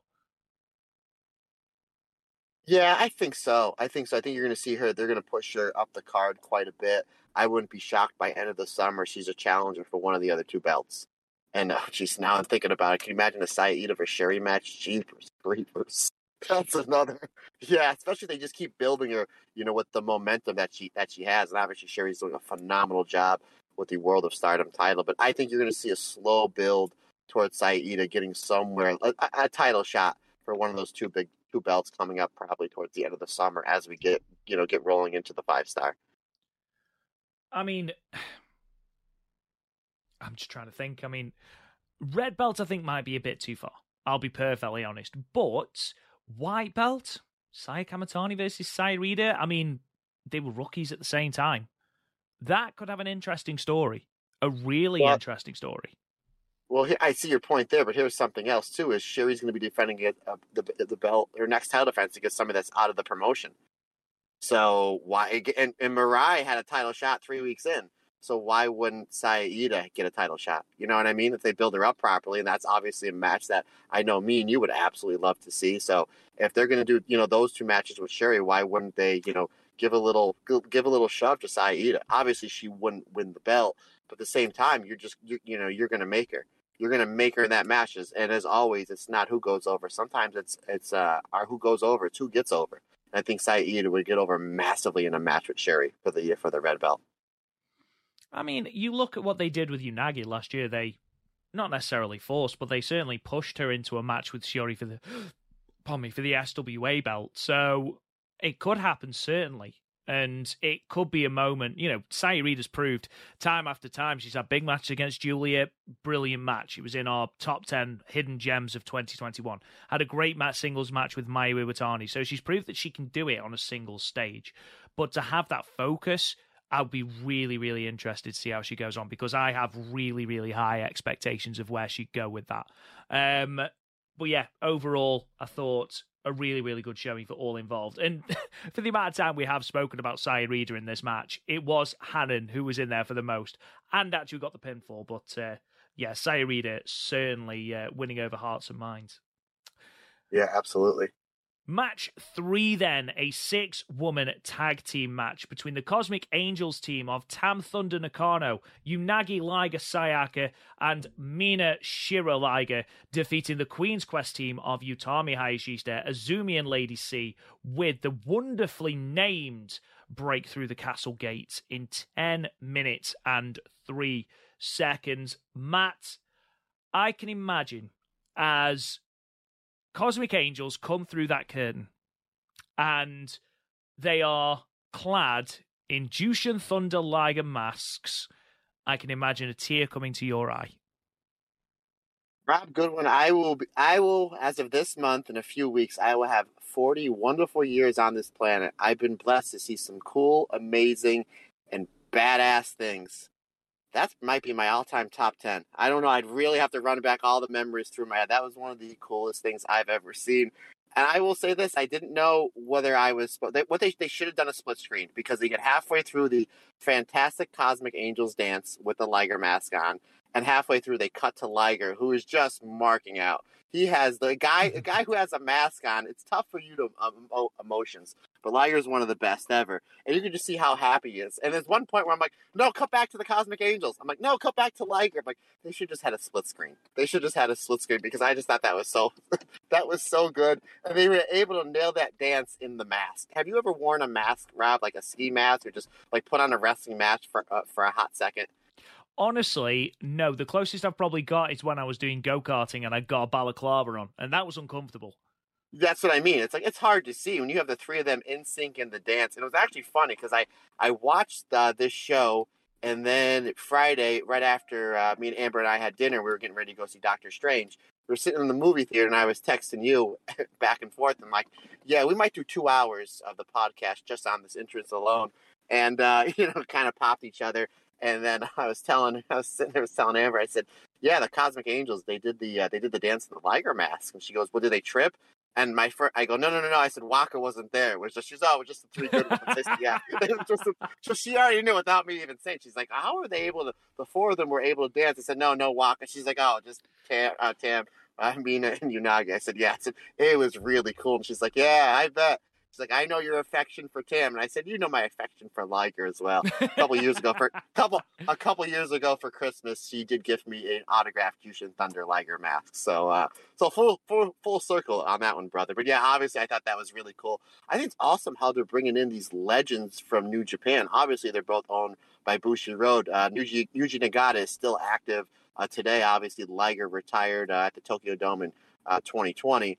Yeah, I think so. I think so. I think you're going to see her. They're going to push her up the card quite a bit. I wouldn't be shocked by end of the summer she's a challenger for one of the other two belts. And uh, geez, now I'm thinking about it. Can you imagine a Saya Iida versus Syuri match? Jeepers, creepers. That's another. Yeah, especially they just keep building her. You know, with the momentum that she that she has, and obviously Syuri's doing a phenomenal job with the World of Stardom title. But I think you're going to see a slow build towards Saya Iida getting somewhere a, a, title shot for one of those two big two belts coming up probably towards the end of the summer as we get you know get rolling into the five star. I mean, I'm just trying to think. I mean, red belt I think might be a bit too far. I'll be perfectly honest, but white belt, Saya Kamitani versus Saya Iida. I mean, they were rookies at the same time that could have an interesting story, a really well, interesting story. Well, I see your point there, but here's something else too: is Syuri's going to be defending it, uh, the the belt, her next title defense against somebody that's out of the promotion. So why? And, and Mirai had a title shot three weeks in. So why wouldn't Saya Iida get a title shot? You know what I mean? If they build her up properly, and that's obviously a match that I know me and you would absolutely love to see. So if they're going to do, you know, those two matches with Sherry, why wouldn't they, you know, give a little give a little shove to Saya Iida. Obviously, she wouldn't win the belt, but at the same time, you're just you, you know you're going to make her. You're going to make her in that matches, and as always, it's not who goes over. Sometimes it's it's uh our who goes over. It's who gets over. And I think Saya Iida would get over massively in a match with Syuri for the for the red belt. I mean, you look at what they did with Unagi last year. They not necessarily forced, but they certainly pushed her into a match with Syuri for the pardon me for the SWA belt. So it could happen certainly. And it could be a moment, you know, Saya has proved time after time. She's had big matches against Giulia, brilliant match. It was in our top 10 hidden gems of 2021. Had a great match, singles match with Mayu Iwatani. So she's proved that she can do it on a single stage. But to have that focus, I'll be really, really interested to see how she goes on because I have really, really high expectations of where she'd go with that. Um, but yeah, overall, I thought a really, really good showing for all involved. And for the amount of time we have spoken about Saya Iida in this match, it was Hanan who was in there for the most and actually got the pinfall. But uh, yeah, Saya Iida certainly uh, winning over hearts and minds. Yeah, absolutely. Match three, then, a six woman tag team match between the Cosmic Angels team of Tam Thunder Nakano, Unagi Liger Sayaka, and Mina Shira Liger, defeating the Queen's Quest team of Utami Hayashishita, Azumi, and Lady C, with the wonderfully named break through the castle gates in 10 minutes and three seconds. Matt, I can imagine as cosmic angels come through that curtain and they are clad in Jushin Thunder Liger masks. I can imagine a tear coming to your eye. Rob Goodwin, I will be, I will as of this month in a few weeks, I will have 40 wonderful years on this planet. I've been blessed to see some cool, amazing, and badass things that might be my all-time top 10 i don't know i'd really have to run back all the memories through my head. That was one of the coolest things i've ever seen. And i will say this i didn't know whether i was what they, they should have done a split screen because they get halfway through the fantastic cosmic angels dance with the liger mask on and halfway through they cut to liger who is just marking out. He has the guy a guy who has a mask on it's tough for you to um, emotions but Liger is one of the best ever. And you can just see how happy he is. And there's one point where I'm like, no, cut back to the Cosmic Angels. I'm like, no, cut back to Liger. I'm like, they should just had a split screen. They should just had a split screen because I just thought that was so that was so good. And they were able to nail that dance in the mask. Have you ever worn a mask, Rob, like a ski mask, or just like put on a wrestling match for uh, for a hot second? Honestly, no. The closest I've probably got is when I was doing go karting and I got a balaclava on, and that was uncomfortable. That's what I mean. It's like it's hard to see when you have the three of them in sync in the dance. And it was actually funny because I I watched uh, this show and then Friday, right after uh, me and Amber and I had dinner, we were getting ready to go see Doctor Strange. We were sitting in the movie theater, and I was texting you back and forth, and like, yeah, we might do two hours of the podcast just on this entrance alone, and uh, you know, kind of popped each other. And then I was telling, I was sitting there, was telling Amber, I said, "Yeah, the Cosmic Angels, they did the uh, they did the dance in the Liger mask." And she goes, "Well, did they trip?" And my friend, I go, no, no, no, no. I said Waka wasn't there. It was just she's oh, it was just the three good ones. Said, yeah, so she already knew without me even saying. She's like, how are they able to? The four of them were able to dance. I said, no, no, Waka. She's like, oh, just Tam, uh, Tam, I mean, and Unagi. I said, yeah. I said, it was really cool. And she's like, yeah, I bet. She's like, I know your affection for Tam, and I said, you know my affection for Liger as well. A couple years ago, for couple a couple years ago for Christmas, she did gift me an autographed Jushin Thunder Liger mask. So, uh, so full full full circle on that one, brother. But yeah, obviously, I thought that was really cool. I think it's awesome how they're bringing in these legends from New Japan. Obviously, they're both owned by Bushiroad. Uh, Yuji, Yuji Nagata is still active uh, today. Obviously, Liger retired uh, at the Tokyo Dome in 2020. Uh,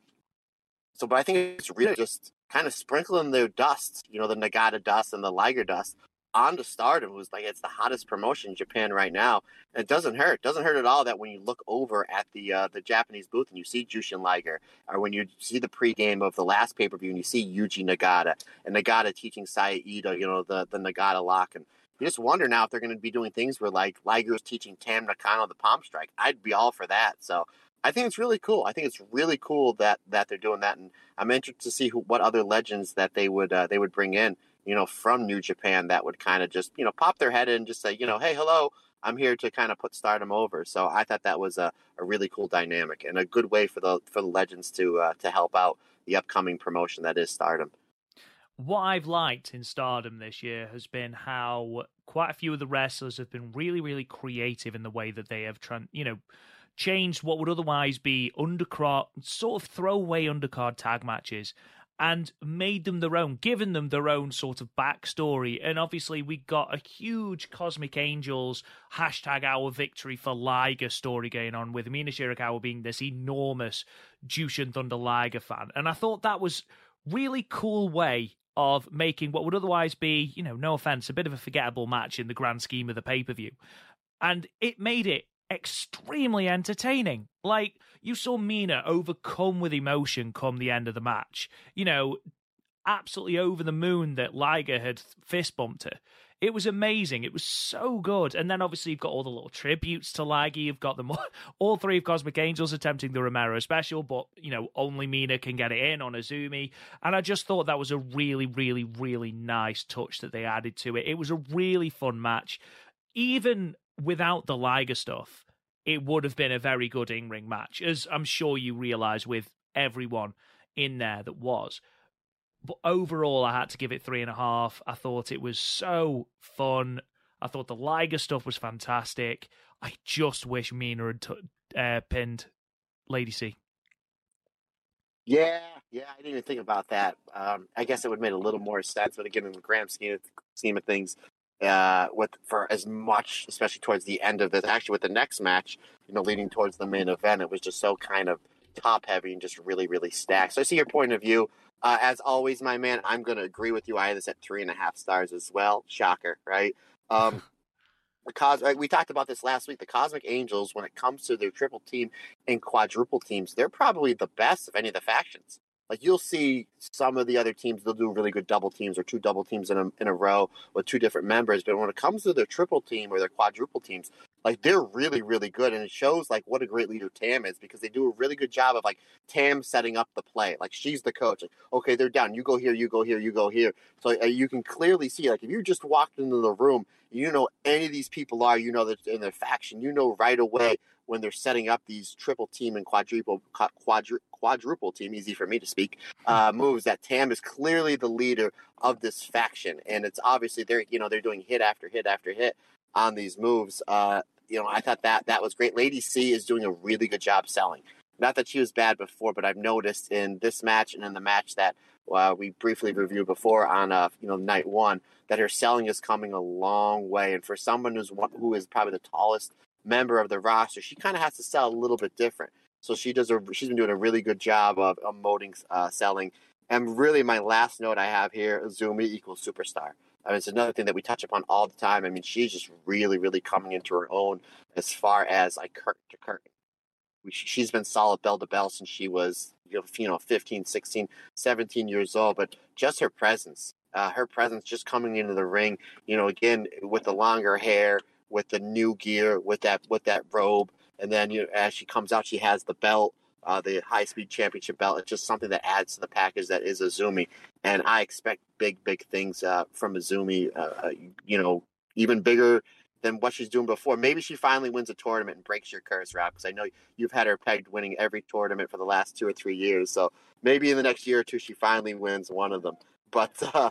so, but I think it's really just kind of sprinkling their dust, you know, the Nagata dust and the Liger dust onto Stardom, who's like it's the hottest promotion in Japan right now. And it doesn't hurt. It doesn't hurt at all that when you look over at the uh, the Japanese booth and you see Jushin Liger, or when you see the pregame of the last pay per view and you see Yuji Nagata and Nagata teaching Saya Iida, you know, the the Nagata lock, and you just wonder now if they're going to be doing things where like Liger is teaching Tam Nakano the palm strike. I'd be all for that. So I think it's really cool. I think it's really cool that that they're doing that, and I'm interested to see who, what other legends that they would uh, they would bring in, you know, from New Japan that would kind of just you know pop their head in and just say, you know, hey, hello, I'm here to kind of put Stardom over. So I thought that was a, a really cool dynamic and a good way for the for the legends to uh, to help out the upcoming promotion that is Stardom. What I've liked in Stardom this year has been how quite a few of the wrestlers have been really, really creative in the way that they have, tran- you know, changed what would otherwise be undercard, sort of throwaway undercard tag matches and made them their own, given them their own sort of backstory. And obviously, we got a huge Cosmic Angels hashtag our victory for Liger story going on with Mina Shirakawa being this enormous Jushin Thunder Liger fan. And I thought that was really cool way of making what would otherwise be, you know, no offense, a bit of a forgettable match in the grand scheme of the pay per view. And it made it extremely entertaining. Like you saw Mina overcome with emotion come the end of the match. You know, absolutely over the moon that Liger had fist bumped her. It was amazing. It was so good. And then obviously you've got all the little tributes to Liger. You've got them all, all three of Cosmic Angels attempting the Romero special, but you know only Mina can get it in on Azumi. And I just thought that was a really, really, really nice touch that they added to it. It was a really fun match, even without the Liger stuff. It would have been a very good in ring match, as I'm sure you realize with everyone in there that was. But overall, I had to give it three and a half. I thought it was so fun. I thought the Liger stuff was fantastic. I just wish Mina had t- uh, pinned Lady C. Yeah, yeah, I didn't even think about that. Um, I guess it would have made a little more sense, but again, in the grand scheme of, scheme of things, uh, with for as much, especially towards the end of this, actually with the next match, you know, leading towards the main event, it was just so kind of top heavy and just really, really stacked. So I see your point of view. Uh, as always, my man, I'm going to agree with you. I had this at three and a half stars as well. Shocker, right? Um, the cos- we talked about this last week. The Cosmic Angels, when it comes to their triple team and quadruple teams, they're probably the best of any of the factions. Like you'll see some of the other teams, they'll do really good double teams or two double teams in a, in a row with two different members. But when it comes to their triple team or their quadruple teams, like they're really, really good. And it shows like what a great leader Tam is because they do a really good job of like Tam setting up the play. Like she's the coach. Like, okay, they're down. You go here, you go here, you go here. So uh, you can clearly see like if you just walked into the room, you know any of these people are, you know that in their faction, you know right away when they're setting up these triple team and quadruple quadru, quadruple team, easy for me to speak, uh, moves that Tam is clearly the leader of this faction, and it's obviously they're you know they're doing hit after hit after hit on these moves. Uh, you know, I thought that that was great. Lady C is doing a really good job selling. Not that she was bad before, but I've noticed in this match and in the match that uh, we briefly reviewed before on uh, you know night one that her selling is coming a long way. And for someone who's who is probably the tallest member of the roster, she kind of has to sell a little bit different. So she does a she's been doing a really good job of emoting uh, selling. And really, my last note I have here: Azumi equals superstar. I mean, it's another thing that we touch upon all the time. I mean, she's just really, really coming into her own as far as like curtain to curtain. She's been solid bell to bell since she was, you know, 15, 16, 17 years old. But just her presence, uh, her presence just coming into the ring, you know, again, with the longer hair, with the new gear, with that with that robe, and then you know, as she comes out, she has the belt, uh, the high speed championship belt. It's just something that adds to the package that is Azumi, and I expect big big things uh, from Azumi. Uh, uh, you know, even bigger than what she's doing before. Maybe she finally wins a tournament and breaks your curse, Rob, because I know you've had her pegged winning every tournament for the last two or three years. So maybe in the next year or two, she finally wins one of them. But uh,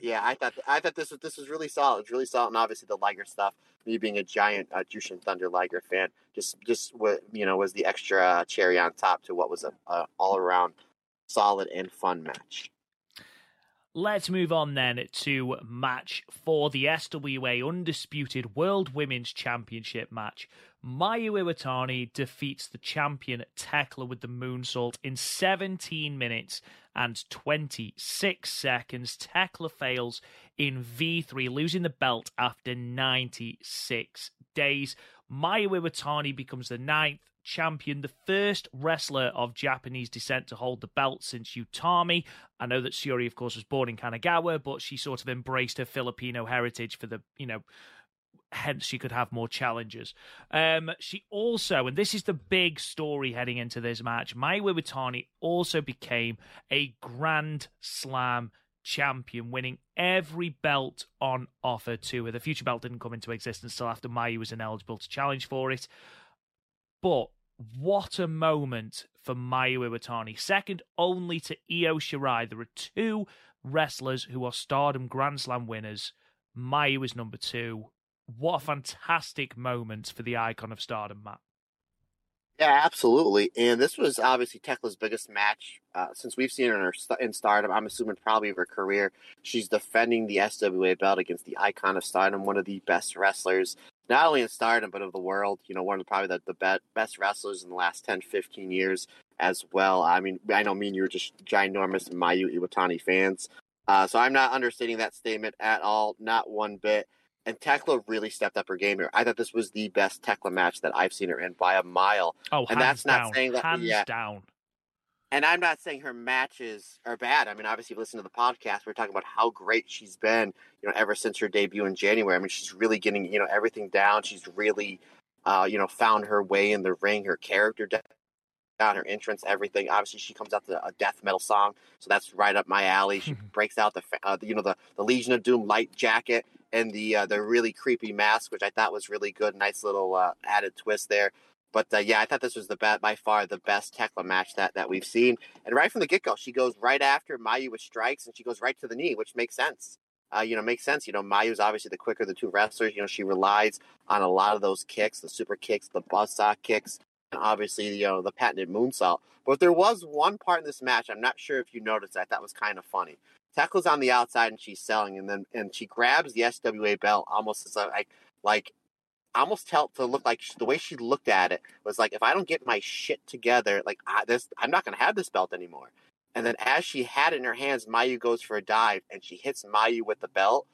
yeah, I thought I thought this was this was really solid. It's really solid, and obviously the Liger stuff. Me being a giant uh, Jushin Thunder Liger fan, just just you know was the extra uh, cherry on top to what was a, a all around solid and fun match. Let's move on then to match for the SWA Undisputed World Women's Championship match. Mayu Iwatani defeats the champion Thekla with the moonsault in 17 minutes and 26 seconds. Thekla fails in V3, losing the belt after 96 days. Mayu Iwatani becomes the ninth champion, the first wrestler of Japanese descent to hold the belt since Utami. I know that Syuri, of course, was born in Kanagawa, but she sort of embraced her Filipino heritage for the, you know, hence she could have more challenges. Um, she also, and this is the big story heading into this match, Mayu Iwatani also became a Grand Slam champion, winning every belt on offer to her. The future belt didn't come into existence until after Mayu was ineligible to challenge for it. But what a moment for Mayu Iwatani. Second only to Io Shirai. There are two wrestlers who are Stardom Grand Slam winners. Mayu is number two. What a fantastic moment for the icon of Stardom, Matt. Yeah, absolutely. And this was obviously Thekla's biggest match uh, since we've seen her in, her in Stardom. I'm assuming probably of her career. She's defending the SWA belt against the icon of Stardom, one of the best wrestlers, not only in Stardom, but of the world. You know, one of the, probably the, the best wrestlers in the last 10, 15 years as well. I mean, I know me and you are just ginormous Mayu Iwatani fans. Uh, so I'm not understating that statement at all, not one bit and Thekla really stepped up her game here. I thought this was the best Thekla match that I've seen her in by a mile. Oh, and that's down. not saying that hands yeah, down. And I'm not saying her matches are bad. I mean, obviously, if you listen to the podcast, we're talking about how great she's been, you know, ever since her debut in January. I mean, she's really getting, you know, everything down. She's really, uh, you know, found her way in the ring, her character down, her entrance, everything. Obviously, she comes out to a death metal song, so that's right up my alley. She breaks out the, uh, you know, the, the Legion of Doom light jacket and the uh, the really creepy mask, which I thought was really good. Nice little uh, added twist there. But uh, yeah, I thought this was the best, by far the best Thekla match that, that we've seen. And right from the get go, she goes right after Mayu with strikes, and she goes right to the knee, which makes sense. Uh, you know, makes sense. You know, Mayu's obviously the quicker of the two wrestlers. You know, she relies on a lot of those kicks, the super kicks, the buzzsaw kicks, and obviously you know the patented moonsault. But there was one part in this match I'm not sure if you noticed that that was kind of funny. Thekla's on the outside and she's selling, and then and she grabs the SWA belt almost as like like almost tell to look like she, the way she looked at it was like if I don't get my shit together, like I, this, I'm not gonna have this belt anymore. And then as she had it in her hands, Mayu goes for a dive and she hits Mayu with the belt.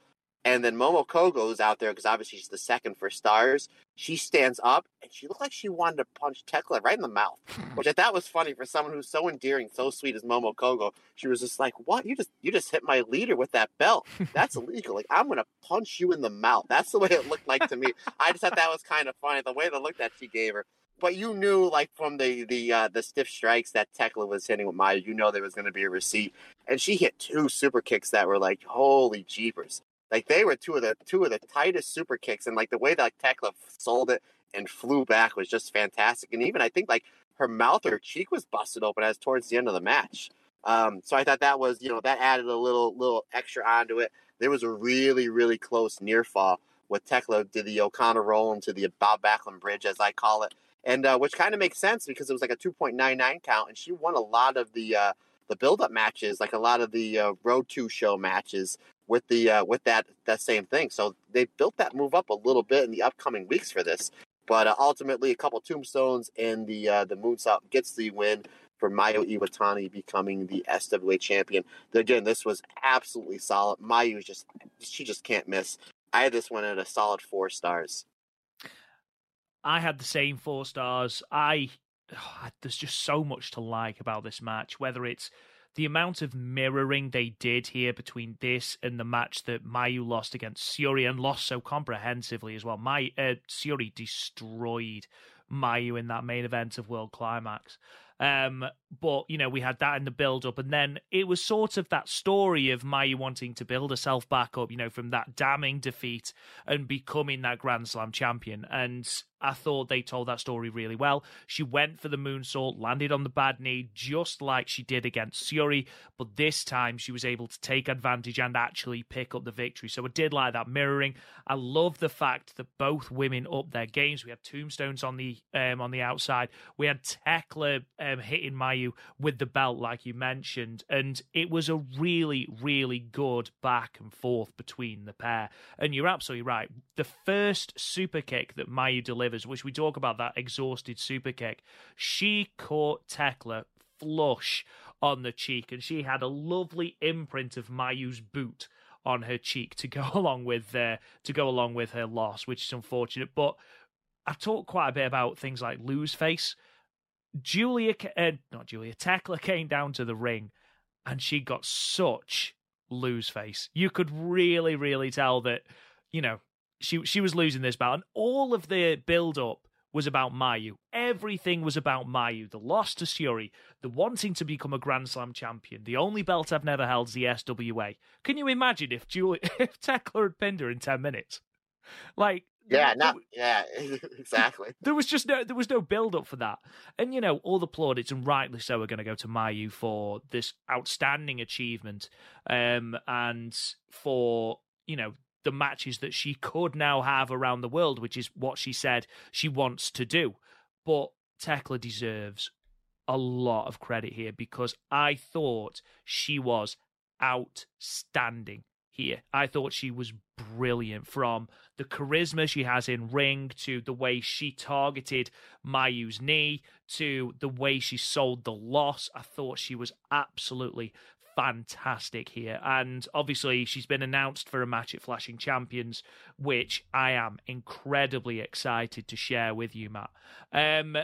And then Momo Kohgo is out there because obviously she's the second for stars. She stands up and she looked like she wanted to punch Thekla right in the mouth, which I thought was funny for someone who's so endearing, so sweet as Momo Kohgo. She was just like, "What? You just you just hit my leader with that belt? That's illegal. Like I'm gonna punch you in the mouth." That's the way it looked like to me. I just thought that was kind of funny the way the look that she gave her. But you knew, like from the the uh, the stiff strikes that Thekla was hitting with Mayu, you know there was going to be a receipt, and she hit two super kicks that were like, "Holy jeepers!" Like they were two of the two of the tightest super kicks, and like the way that like, Thekla sold it and flew back was just fantastic. And even I think like her mouth or cheek was busted open as towards the end of the match. Um, so I thought that was you know that added a little little extra onto it. There was a really really close near fall with Thekla did the O'Connor roll into the Bob Backlund bridge as I call it, and uh, which kind of makes sense because it was like a two point nine nine count, and she won a lot of the uh, the build up matches, like a lot of the uh, Road to show matches with the uh, with that that same thing. So they built that move up a little bit in the upcoming weeks for this. But uh, ultimately, a couple tombstones and the uh, the moonsault gets the win for Mayu Iwatani becoming the SWA champion. Again, this was absolutely solid. Mayu just she just can't miss. I had this one at a solid four stars. I had the same four stars. I oh, there's just so much to like about this match, whether it's the amount of mirroring they did here between this and the match that Mayu lost against Syuri and lost so comprehensively as well. My uh, Syuri destroyed Mayu in that main event of World Climax. Um, but you know, we had that in the build up, and then it was sort of that story of Mayu wanting to build herself back up, you know, from that damning defeat and becoming that Grand Slam champion. And I thought they told that story really well. She went for the moonsault, landed on the bad knee, just like she did against Syuri, but this time she was able to take advantage and actually pick up the victory. So I did like that mirroring. I love the fact that both women up their games. We had tombstones on the um, on the outside. We had Thekla um, hitting Mayu with the belt, like you mentioned, and it was a really, really good back and forth between the pair. And you're absolutely right. The first super kick that Mayu delivers, which we talk about that exhausted super kick, she caught Thekla flush on the cheek, and she had a lovely imprint of Mayu's boot on her cheek to go along with uh, to go along with her loss, which is unfortunate. But I've talked quite a bit about things like lose face Giulia, uh, not Giulia, Thekla came down to the ring and she got such lose face. You could really, really tell that, you know, she she was losing this battle. And all of the build up was about Mayu. Everything was about Mayu. The loss to Syuri, the wanting to become a Grand Slam champion. The only belt I've never held is the SWA. Can you imagine if Giulia, if Thekla had pinned her in ten minutes? Like yeah, not yeah, exactly. There was just no there was no build up for that, and you know all the plaudits and rightly so are going to go to Mayu for this outstanding achievement, um, and for you know the matches that she could now have around the world, which is what she said she wants to do. But Thekla deserves a lot of credit here because I thought she was outstanding here. I thought she was brilliant from the charisma she has in ring to the way she targeted Mayu's knee to the way she sold the loss. I thought she was absolutely fantastic here. And obviously, she's been announced for a match at Flashing Champions, which I am incredibly excited to share with you, Matt. Um,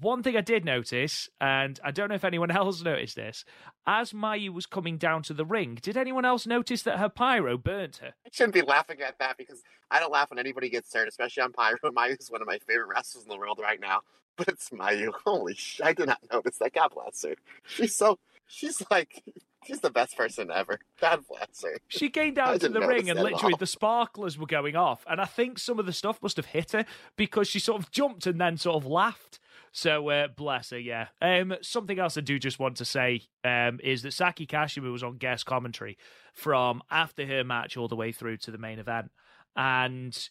one thing I did notice, and I don't know if anyone else noticed this, as Mayu was coming down to the ring, did anyone else notice that her pyro burnt her? I shouldn't be laughing at that because I don't laugh when anybody gets hurt, especially on pyro. Mayu is one of my favorite wrestlers in the world right now. But it's Mayu. Holy sh! I did not notice that. God bless her. She's so. She's like. She's the best person ever. God bless her. She came down to the ring and literally the sparklers were going off. And I think some of the stuff must have hit her because she sort of jumped and then sort of laughed. So uh, bless her, yeah. Um, something else I do just want to say um, is that Saki Kashima was on guest commentary from after her match all the way through to the main event, and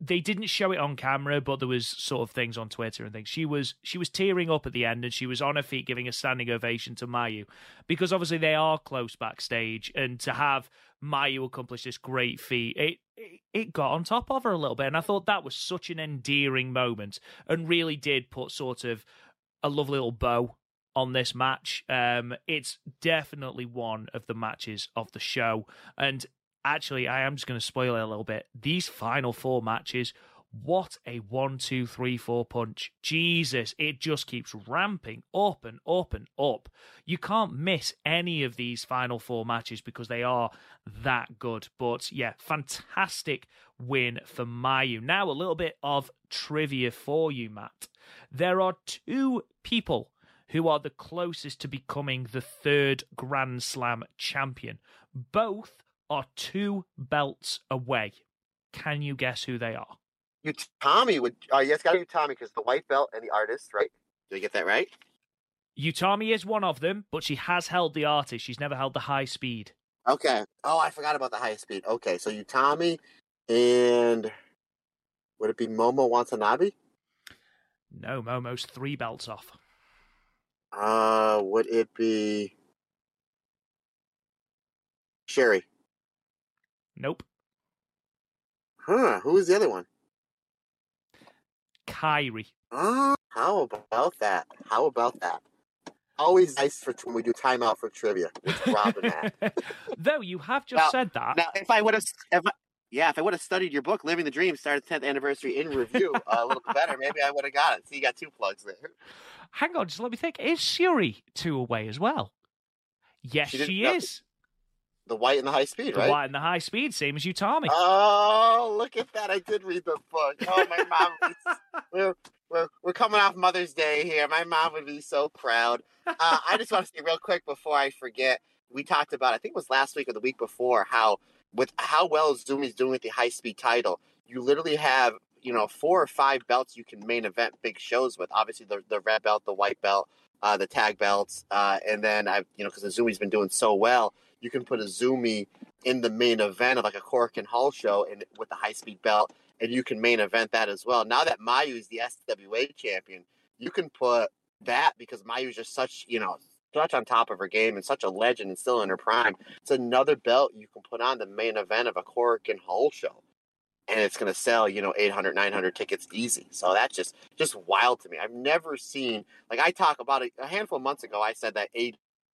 they didn't show it on camera, but there was sort of things on Twitter and things. She was she was tearing up at the end, and she was on her feet giving a standing ovation to Mayu because obviously they are close backstage, and to have Mayu accomplish this great feat, it, it got on top of her a little bit, and I thought that was such an endearing moment, and really did put sort of a lovely little bow on this match. Um, it's definitely one of the matches of the show, and actually, I am just going to spoil it a little bit. These final four matches, what a one, two, three, four punch. Jesus, it just keeps ramping up and up and up. You can't miss any of these final four matches because they are that good. But yeah, fantastic win for Mayu. Now, a little bit of trivia for you, Matt. There are two people who are the closest to becoming the third Grand Slam champion. Both are two belts away. Can you guess who they are? You Tommy would. Uh, yes, got to be Tommy because the white belt and the artist, right? Did I get that right? Utami is one of them, but she has held the artist. She's never held the high speed. Okay. Oh, I forgot about the high speed. Okay, so Utami and would it be Momo Watanabe? No, Momo's three belts off. Uh, would it be Syuri? Nope. Huh? Who was the other one? Kairi. Oh, how about that? How about that? Always nice for when we do timeout for trivia with Robin. Though you have just now, said that. Now, if I would have, if I, yeah, if I would have studied your book, Living the Dream, Stardom's 10th anniversary in review uh, a little bit better, maybe I would have got it. So you got two plugs there. Hang on, just let me think. Is Syuri two away as well? Yes, she, she is. The white and the high speed, right? the white and the high speed, same as Utami. Oh, look at that! I did read the book. Oh, my mom. we're, we're we're coming off Mother's Day here. My mom would be so proud. Uh, I just want to say real quick before I forget. We talked about, I think it was last week or the week before, how with how well Zumi's doing with the high speed title, you literally have you know four or five belts you can main event big shows with. Obviously, the the red belt, the white belt, uh, the tag belts, uh, and then I you know because Zumi's been doing so well you can put a Zumi in the main event of like a Korakuen Hall show and with the high speed belt, and you can main event that as well. Now that Mayu is the SWA champion, you can put that because Mayu is just such you know such on top of her game and such a legend and still in her prime. It's another belt you can put on the main event of a Korakuen Hall show. And it's going to sell, you know, 800, 900 tickets easy. So that's just just wild to me. I've never seen like I talk about it a handful of months ago. I said that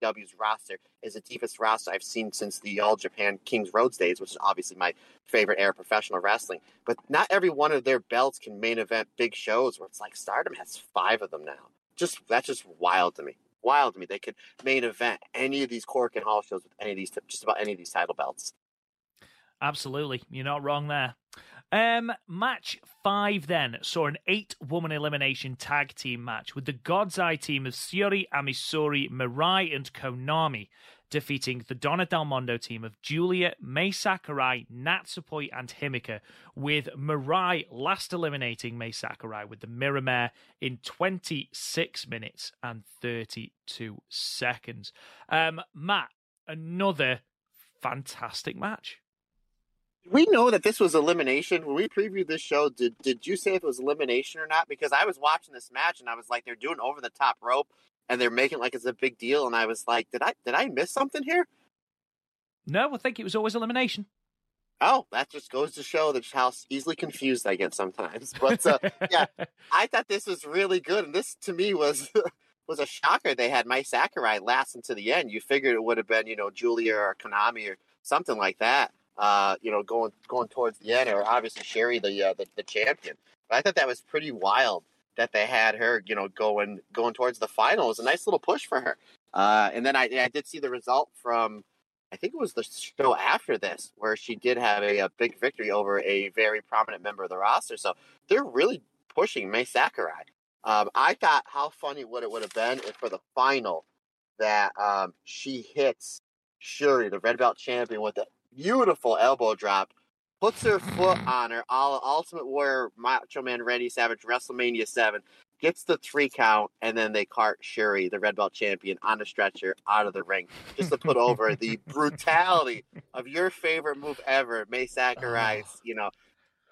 W's roster is the deepest roster I've seen since the All Japan Kings Roads days, which is obviously my favorite era of professional wrestling. But not every one of their belts can main event big shows where it's like Stardom has five of them now. Just that's just wild to me. Wild to me. They could main event any of these Korakuen Hall shows with any of these, just about any of these title belts. Absolutely, you're not wrong there. Um, match five then saw an eight woman elimination tag team match with the God's Eye team of Syuri, Ami Sourei, Mirai, and Konami defeating the Donna Del Mondo team of Giulia, Mai Sakurai, Natsupoi, and Himeka, with Mirai last eliminating Mai Sakurai with the Mirror Mare in 26 minutes and 32 seconds. Um, Matt, another fantastic match we know that this was elimination. When we previewed this show did did you say if it was elimination or not? Because i was watching this match and i was like they're doing over the top rope and they're making like it's a big deal. And i was like did i did i miss something here? No i think it was always elimination. Oh that just goes to show that how easily confused i get sometimes. But uh, yeah i thought this was really good. And this to me was was a shocker. They had Mai Sakurai last into the end. You figured it would have been you know Giulia or konami or something like that uh, you know, going going towards the end, or obviously Syuri, the, uh, the the champion. But I thought that was pretty wild that they had her, you know, going going towards the final was a nice little push for her. Uh, and then I, I did see the result from, I think it was the show after this, where she did have a, a big victory over a very prominent member of the roster. So they're really pushing Mai Sakurai. Um, I thought how funny would it would have been if for the final that um, she hits Syuri, the red belt champion, with a beautiful elbow drop, puts her foot on her, all Ultimate Warrior Macho Man Randy Savage WrestleMania Seven, gets the three count, and then they cart Syuri, the red belt champion, on a stretcher out of the ring just to put over the brutality of your favorite move ever, Mai oh. Sakurai's, you know,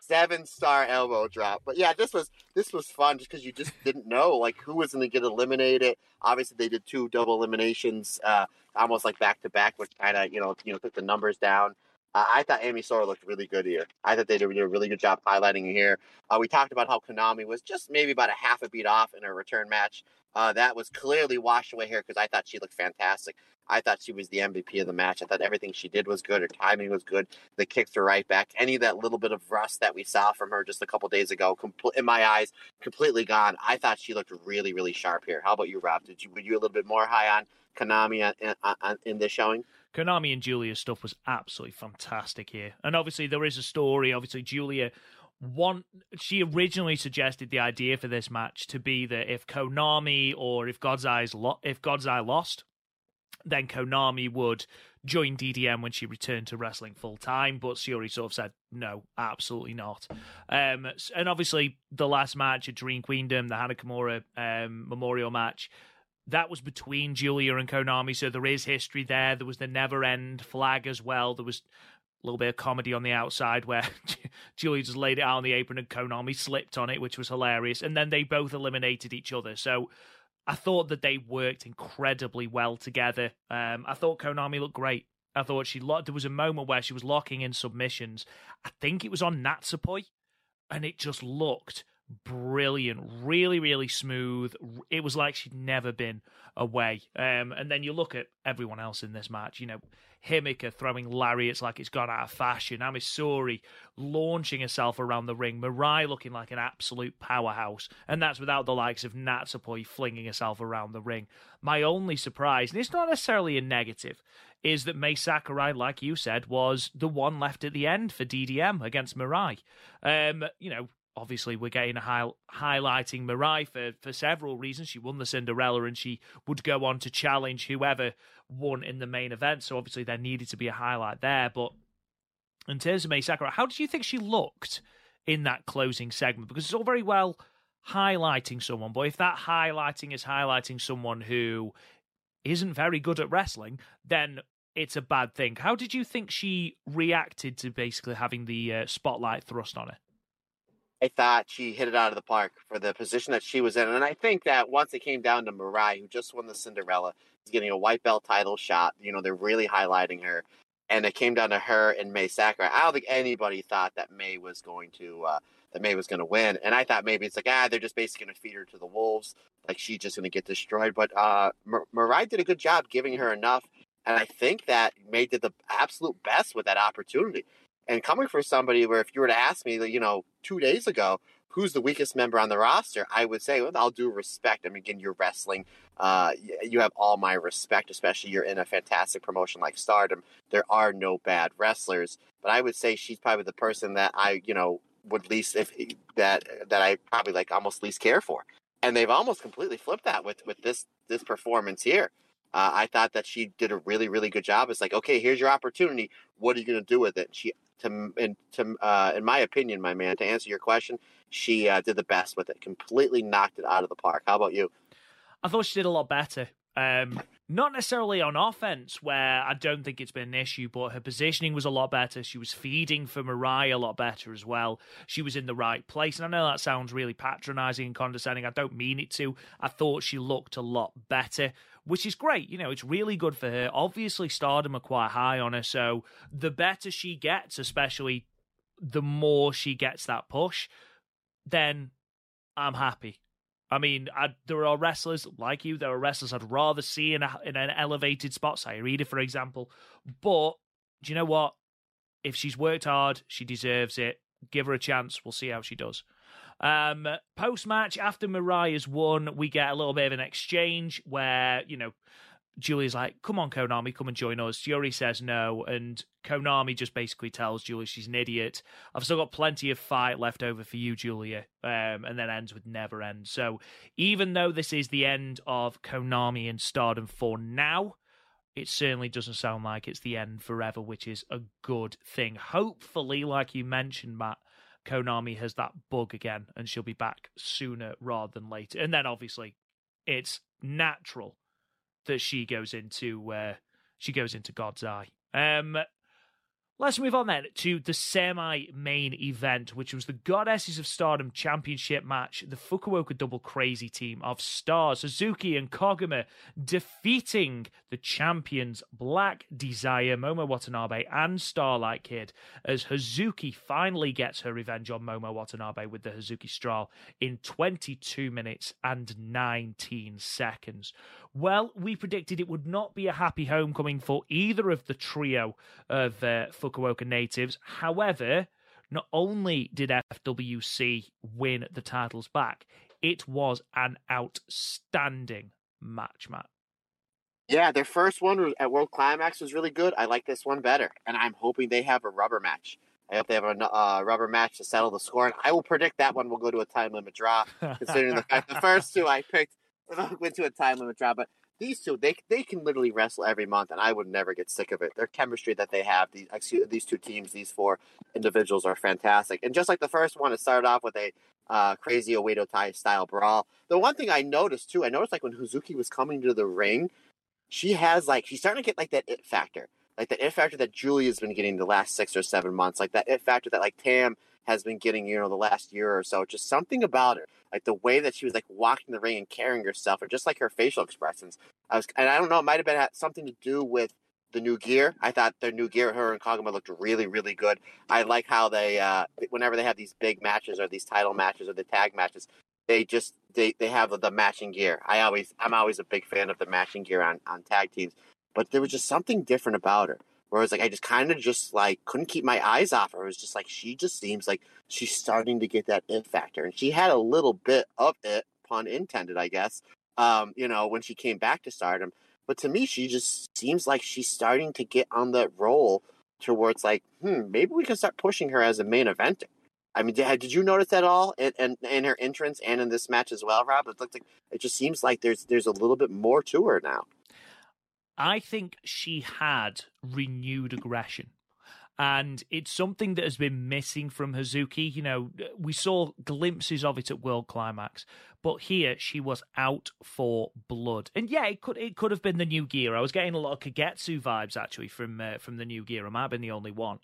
seven star elbow drop. But yeah, this was this was fun just because you just didn't know like who was going to get eliminated. Obviously, they did two double eliminations, uh, almost like back to back, which kind of you know you know took the numbers down. Uh, I thought Ami Sourei looked really good here. I thought they did a really good job highlighting here. Uh, we talked about how Konami was just maybe about a half a beat off in her return match. Uh, that was clearly washed away here because I thought she looked fantastic. I thought she was the MVP of the match. I thought everything she did was good. Her timing was good. The kicks were right back. Any of that little bit of rust that we saw from her just a couple days ago, compl- in my eyes, completely gone. I thought she looked really, really sharp here. How about you, Rob? Did you were you a little bit more high on Konami in, in, in this showing? Konami and Giulia's stuff was absolutely fantastic here. And obviously there is a story. Obviously Giulia one she originally suggested the idea for this match to be that if Konami or if God's Eyes lo- if God's Eye lost, then Konami would join DDM when she returned to wrestling full time. But Syuri sort of said, no, absolutely not. Um, and obviously, the last match at Dream Queendom, the Hana Kimura um, Memorial match, that was between Giulia and Konami, so there is history there. There was the never end flag as well. There was a little bit of comedy on the outside where Giulia just laid it out on the apron and Konami slipped on it, which was hilarious. And then they both eliminated each other. So I thought that they worked incredibly well together. Um, I thought Konami looked great. I thought she lo- there was a moment where she was locking in submissions. I think it was on Natsupoi, and it just looked brilliant, really, really smooth. It was like she'd never been away. Um, and then you look at everyone else in this match. You know, Himeka throwing lariats like it's gone out of fashion. Ami Sourei launching herself around the ring. Mirai looking like an absolute powerhouse. And that's without the likes of Natsupoi flinging herself around the ring. My only surprise, and it's not necessarily a negative, is that Mai Sakurai, like you said, was the one left at the end for DDM against Mirai. Um, you know, obviously we're getting a high, highlighting Mirai for, for several reasons. She won the Cinderella and she would go on to challenge whoever won in the main event. So obviously there needed to be a highlight there. But in terms of Mai Sakurai, how did you think she looked in that closing segment? Because it's all very well highlighting someone, but if that highlighting is highlighting someone who isn't very good at wrestling, then it's a bad thing. How did you think she reacted to basically having the uh, spotlight thrust on her? I thought she hit it out of the park for the position that she was in. And I think that once it came down to Mirai, who just won the Cinderella, is getting a white belt title shot. You know, they're really highlighting her. And it came down to her and Mai Sakurai. I don't think anybody thought that Mai was going to uh, that Mai was going to win. And I thought maybe it's like ah, they're just basically going to feed her to the wolves, like she's just going to get destroyed. But uh, Mar- Mirai did a good job giving her enough, and I think that Mai did the absolute best with that opportunity. And coming from somebody where if you were to ask me, you know, two days ago, who's the weakest member on the roster, I would say, all due respect, I mean, again, you're wrestling. Uh, you have all my respect, especially you're in a fantastic promotion like Stardom. There are no bad wrestlers, but I would say she's probably the person that I, you know, would least if that that I probably like almost least care for. And they've almost completely flipped that with with this this performance here. Uh, I thought that she did a really really good job. It's like, okay, here's your opportunity. What are you going to do with it? She to in to uh, in my opinion, my man, to answer your question, she uh, did the best with it. Completely knocked it out of the park. How about you? I thought she did a lot better. Um, not necessarily on offense, where I don't think it's been an issue, but her positioning was a lot better. She was feeding for Mirai a lot better as well. She was in the right place. And I know that sounds really patronizing and condescending. I don't mean it to. I thought she looked a lot better which is great. You know, it's really good for her. Obviously, Stardom are quite high on her, so the better she gets, especially the more she gets that push, then I'm happy. I mean, I, there are wrestlers like you. There are wrestlers I'd rather see in, a, in an elevated spot. Saya Iida, for example. But do you know what? If she's worked hard, she deserves it. Give her a chance. We'll see how she does. Um, Post match, after Mirai's won, we get a little bit of an exchange where, you know, Giulia's like, come on, Konami, come and join us. Syuri says no, and Konami just basically tells Giulia she's an idiot. I've still got plenty of fight left over for you, Giulia, um, and then ends with never end. So even though this is the end of Konami and Stardom for now, it certainly doesn't sound like it's the end forever, which is a good thing. Hopefully, like you mentioned, Matt, Konami has that bug again and she'll be back sooner rather than later. And then obviously, it's natural that she goes into uh, she goes into God's eye. Um, Let's move on then to the semi main event, which was the Goddesses of Stardom Championship match. The Fukuoka Double Crazy team of stars, Suzuki and Koguma, defeating the champions Black Desire, Momo Watanabe, and Starlight Kid, as Hazuki finally gets her revenge on Momo Watanabe with the Hazuki Strahl in 22 minutes and 19 seconds. Well, we predicted it would not be a happy homecoming for either of the trio of uh, Fukuoka natives. However, not only did FWC win the titles back, it was an outstanding match, Matt. Yeah, their first one at World Climax was really good. I like this one better, and I'm hoping they have a rubber match. I hope they have a uh, rubber match to settle the score, and I will predict that one will go to a time limit draw. considering the fact the first two I picked went to a time limit draw, but these two they they can literally wrestle every month, and I would never get sick of it. Their chemistry that they have, these excuse, these two teams, these four individuals are fantastic. And just like the first one, it started off with a uh, crazy Oedo style brawl. The one thing I noticed too, I noticed like when Hazuki was coming to the ring, she has like she's starting to get like that it factor, like that it factor that Giulia's been getting the last six or seven months, like that it factor that like Tam has been getting, you know, the last year or so. Just something about her, like the way that she was like walking the ring and carrying herself, or just like her facial expressions. I was, and I don't know, it might have been something to do with the new gear. I thought their new gear, her and Koguma looked really, really good. I like how they, uh, whenever they have these big matches or these title matches or the tag matches, they just they, they have the matching gear. I always I'm always a big fan of the matching gear on on tag teams, but there was just something different about her. Whereas like I just kind of just like couldn't keep my eyes off her. It was just like she just seems like she's starting to get that it factor, and she had a little bit of it, pun intended, I guess. Um, you know, when she came back to Stardom, but to me, she just seems like she's starting to get on that roll towards like, hmm, maybe we can start pushing her as a main eventer. I mean, did, did you notice that all in, in, in, her entrance and in this match as well, Rob? It looked like it just seems like there's there's a little bit more to her now. I think she had renewed aggression. And it's something that has been missing from Hazuki. You know, we saw glimpses of it at World Climax, but here she was out for blood. And yeah, it could it could have been the new gear. I was getting a lot of Kagetsu vibes actually from uh, from the new gear. I might have been the only one,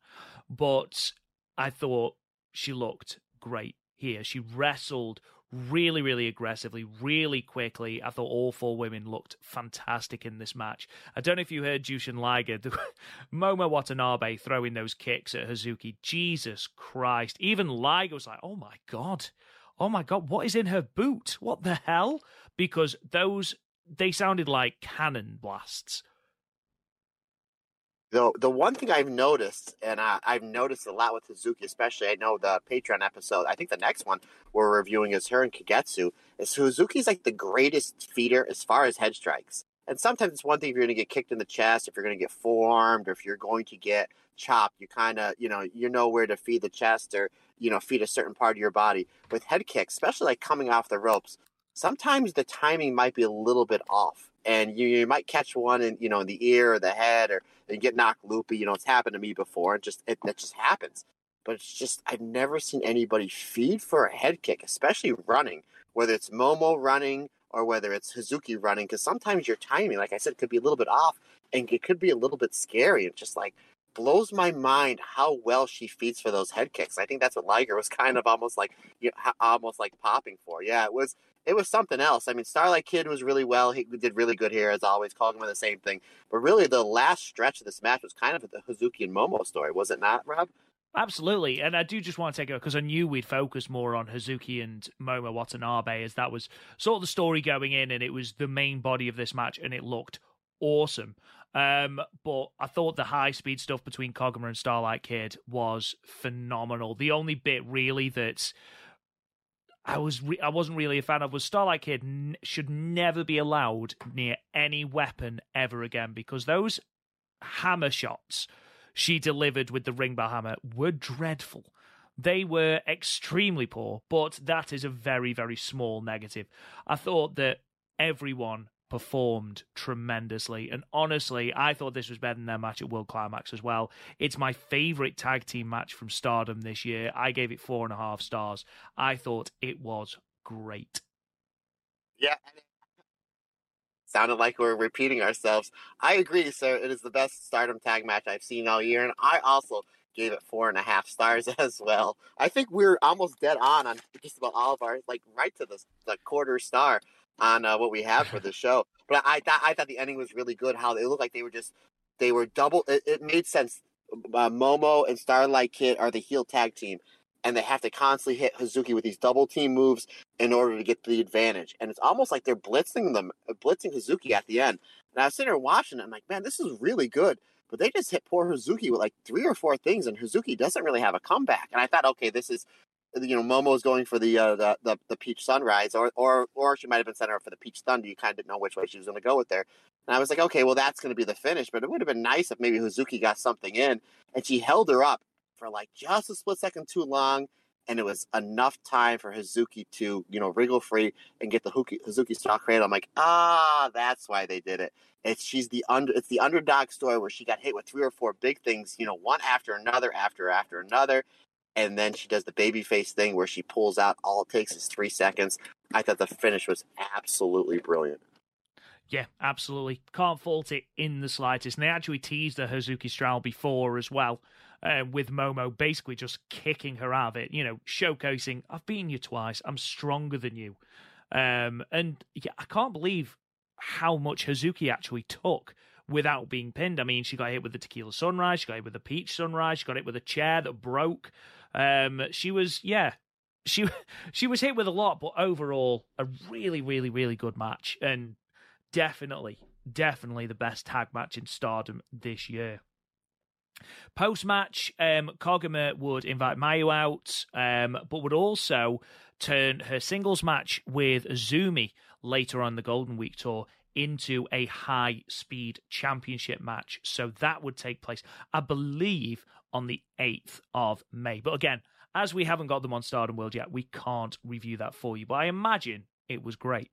but I thought she looked great here. She wrestled really, really aggressively, really quickly. I thought all four women looked fantastic in this match. I don't know if you heard Jushin Liger, Momo Watanabe throwing those kicks at Hazuki. Jesus Christ. Even Liger was like, oh my God. Oh my God, what is in her boot? What the hell? Because those, they sounded like cannon blasts. The the one thing I've noticed, and I, I've noticed a lot with Hazuki, especially I know the Patreon episode. I think the next one we're reviewing is her and Kagetsu. Is Hazuki's like the greatest feeder as far as head strikes. And sometimes it's one thing if you're going to get kicked in the chest, if you're going to get forearmed, or if you're going to get chopped. You kind of you know you know where to feed the chest or you know feed a certain part of your body. With head kicks, especially like coming off the ropes, sometimes the timing might be a little bit off and you, you might catch one in you know in the ear or the head or and get knocked loopy. You know, it's happened to me before. It just it that just happens. But it's just I've never seen anybody feed for a head kick, especially running. Whether it's Momo running or whether it's Hazuki running, because sometimes your timing, like I said, could be a little bit off, and it could be a little bit scary. It just like blows my mind how well she feeds for those head kicks. I think that's what Liger was kind of almost like, you know, almost like popping for. Yeah, it was it was something else. I mean, Starlight Kid was really well. He did really good here, as always. Calling him the same thing. But really, the last stretch of this match was kind of the Hazuki and Momo story, was it not, Rob? Absolutely, and I do just want to take it because I knew we'd focus more on Hazuki and Momo Watanabe, as that was sort of the story going in, and it was the main body of this match, and it looked awesome. Um, but I thought the high speed stuff between Koguma and Starlight Kid was phenomenal. The only bit really that's I was re- I wasn't really a fan of was Starlight Kid n- should never be allowed near any weapon ever again because those hammer shots she delivered with the ring bar hammer were dreadful. They were extremely poor, but that is a very very small negative. I thought that everyone performed tremendously. And honestly, I thought this was better than their match at World Climax as well. It's my favorite tag team match from Stardom this year. I gave it four and a half stars. I thought it was great. Yeah. Sounded like we're repeating ourselves. I agree, sir. It is the best Stardom tag match I've seen all year, and I also gave it four and a half stars as well. I think we're almost dead on on just about all of our like right to the the quarter star on uh, what we have for the show. But I thought I thought the ending was really good. How they looked like they were just they were double. It, it made sense. Uh, Momo and Starlight Kid are the heel tag team, and they have to constantly hit Hazuki with these double team moves in order to get the advantage. And it's almost like they're blitzing them, blitzing Hazuki at the end. And I was sitting there watching. I'm like, man, this is really good. But they just hit poor Hazuki with like three or four things, and Hazuki doesn't really have a comeback. And I thought, okay, this is you know, Momo's going for the, uh, the the the Peach Sunrise, or or or she might have been sent for the Peach Thunder. You kind of didn't know which way she was going to go with there. And I was like, okay, well, that's going to be the finish. But it would have been nice if maybe Hazuki got something in, and she held her up for like just a split second too long, and it was enough time for Hazuki to you know wriggle free and get the Hazuki stock cradle. I'm like, ah, that's why they did it. It's she's the under it's the underdog story where she got hit with three or four big things, you know, one after another, after after another, and then she does the baby face thing where she pulls out all it takes is three seconds. I thought the finish was absolutely brilliant. Yeah, absolutely. Can't fault it in the slightest. And they actually teased the Hazuki Strahl before as well, uh, with Momo basically just kicking her out of it, you know, showcasing, I've beaten you twice, I'm stronger than you. Um, and yeah, I can't believe how much Hazuki actually took without being pinned. I mean, she got hit with the Tequila Sunrise, she got hit with the Peach Sunrise, she got hit with a chair that broke. Um, she was, yeah, she she was hit with a lot, but overall, a really, really, really good match, and definitely, definitely the best tag match in Stardom this year. Post match, um, Koguma would invite Mayu out, um, but would also turn her singles match with Azumi later on the Golden Week tour into a high speed championship match. So that would take place, I believe, on the 8th of May. But again, as we haven't got them on Stardom World yet, we can't review that for you. But I imagine it was great.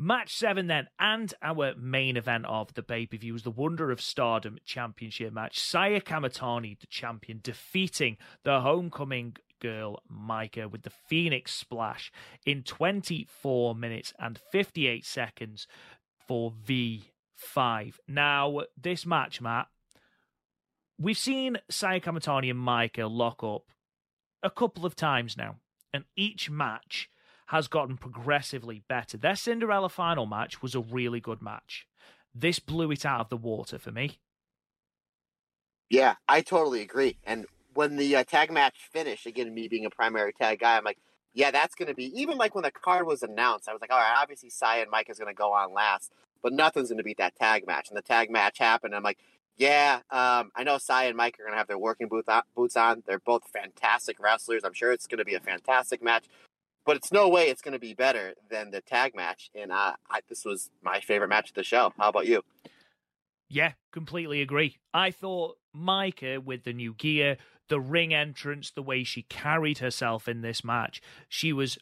Match seven, then, and our main event of the pay per view was the Wonder of Stardom Championship match. Saya Kamitani, the champion, defeating the homecoming girl Maika with the Phoenix Splash in 24 minutes and 58 seconds for V5. Now, this match, Matt, We've seen Saya Kamitani and Maika lock up a couple of times now, and each match has gotten progressively better. Their Cinderella final match was a really good match. This blew it out of the water for me. Yeah, I totally agree. And when the uh, tag match finished, again, me being a primary tag guy, I'm like, yeah, that's going to be, even like when the card was announced, I was like, all right, obviously Saya and Mike is going to go on last, but nothing's going to beat that tag match. And the tag match happened. And I'm like, yeah, um, I know Sai and Mike are going to have their working booth on, boots on. They're both fantastic wrestlers. I'm sure it's going to be a fantastic match, but it's no way it's going to be better than the tag match. And uh, I, this was my favorite match of the show. How about you? Yeah, completely agree. I thought Maika with the new gear, the ring entrance, the way she carried herself in this match, she was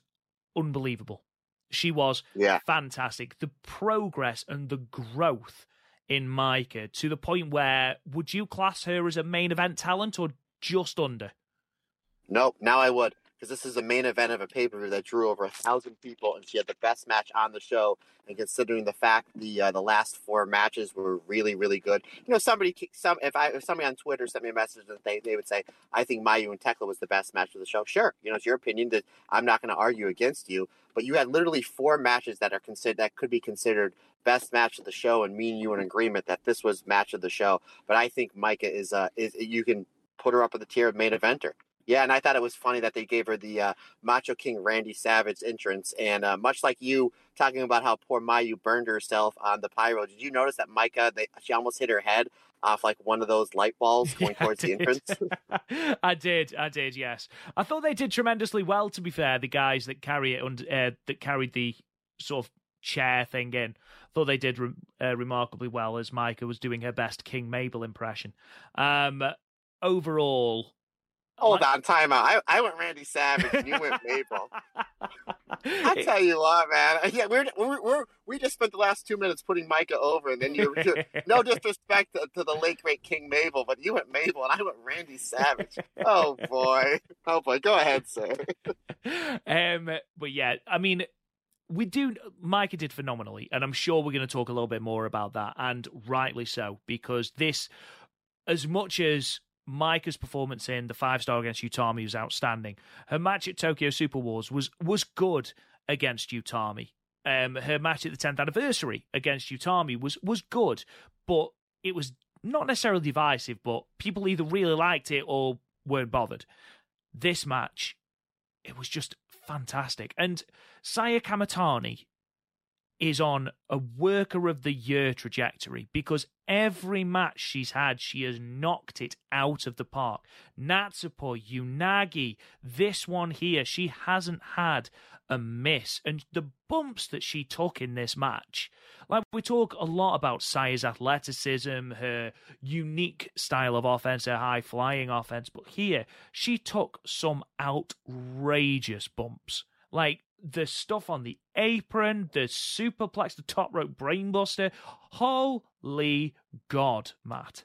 unbelievable. She was yeah. fantastic. The progress and the growth in Maika to the point where would you class her as a main event talent or just under? Nope. Now I would because this is a main event of a pay per view that drew over a thousand people, and she had the best match on the show. And considering the fact the uh, the last four matches were really really good, you know, somebody some if I if somebody on Twitter sent me a message that they they would say I think Mayu and Thekla was the best match of the show. Sure, you know, it's your opinion that I'm not going to argue against you, but you had literally four matches that are considered that could be considered best match of the show, and me and you in agreement that this was match of the show. But I think Maika is uh is you can put her up in the tier of main eventer. Yeah, and I thought it was funny that they gave her the uh, Macho King Randy Savage entrance, and uh, much like you talking about how poor Mayu burned herself on the pyro, did you notice that Maika, they, she almost hit her head off like one of those light balls going yeah, towards the entrance. I did, I did, yes. I thought they did tremendously well. To be fair, the guys that carry it under, uh, that carried the sort of chair thing in, thought they did re- uh, remarkably well as Maika was doing her best King Mabel impression. Um, overall, Hold on, time out. I, I went Randy Savage and you went Mabel. I tell you what, man. Yeah, we're, we're, we're we just spent the last two minutes putting Maika over, and then you're no disrespect to, to, the late great King Mabel, but you went Mabel and I went Randy Savage. oh boy, oh boy. Go ahead, sir. um, but yeah, I mean, we do. Maika did phenomenally, and I'm sure we're going to talk a little bit more about that, and rightly so, because this, as much as Maika's performance in the five star against Utami was outstanding. Her match at Tokyo Super Wars was was good against Utami. Um, her match at the 10th anniversary against Utami was was good, but it was not necessarily divisive. But people either really liked it or weren't bothered. This match, it was just fantastic. And Saya Kamitani is on a worker of the year trajectory because every match she's had, she has knocked it out of the park. Natsupoi, Unagi, this one here, she hasn't had a miss. And the bumps that she took in this match, like we talk a lot about Saya's athleticism, her unique style of offense, her high flying offense, but here she took some outrageous bumps. Like the stuff on the apron, the superplex, the top rope brainbuster. Holy God, Matt.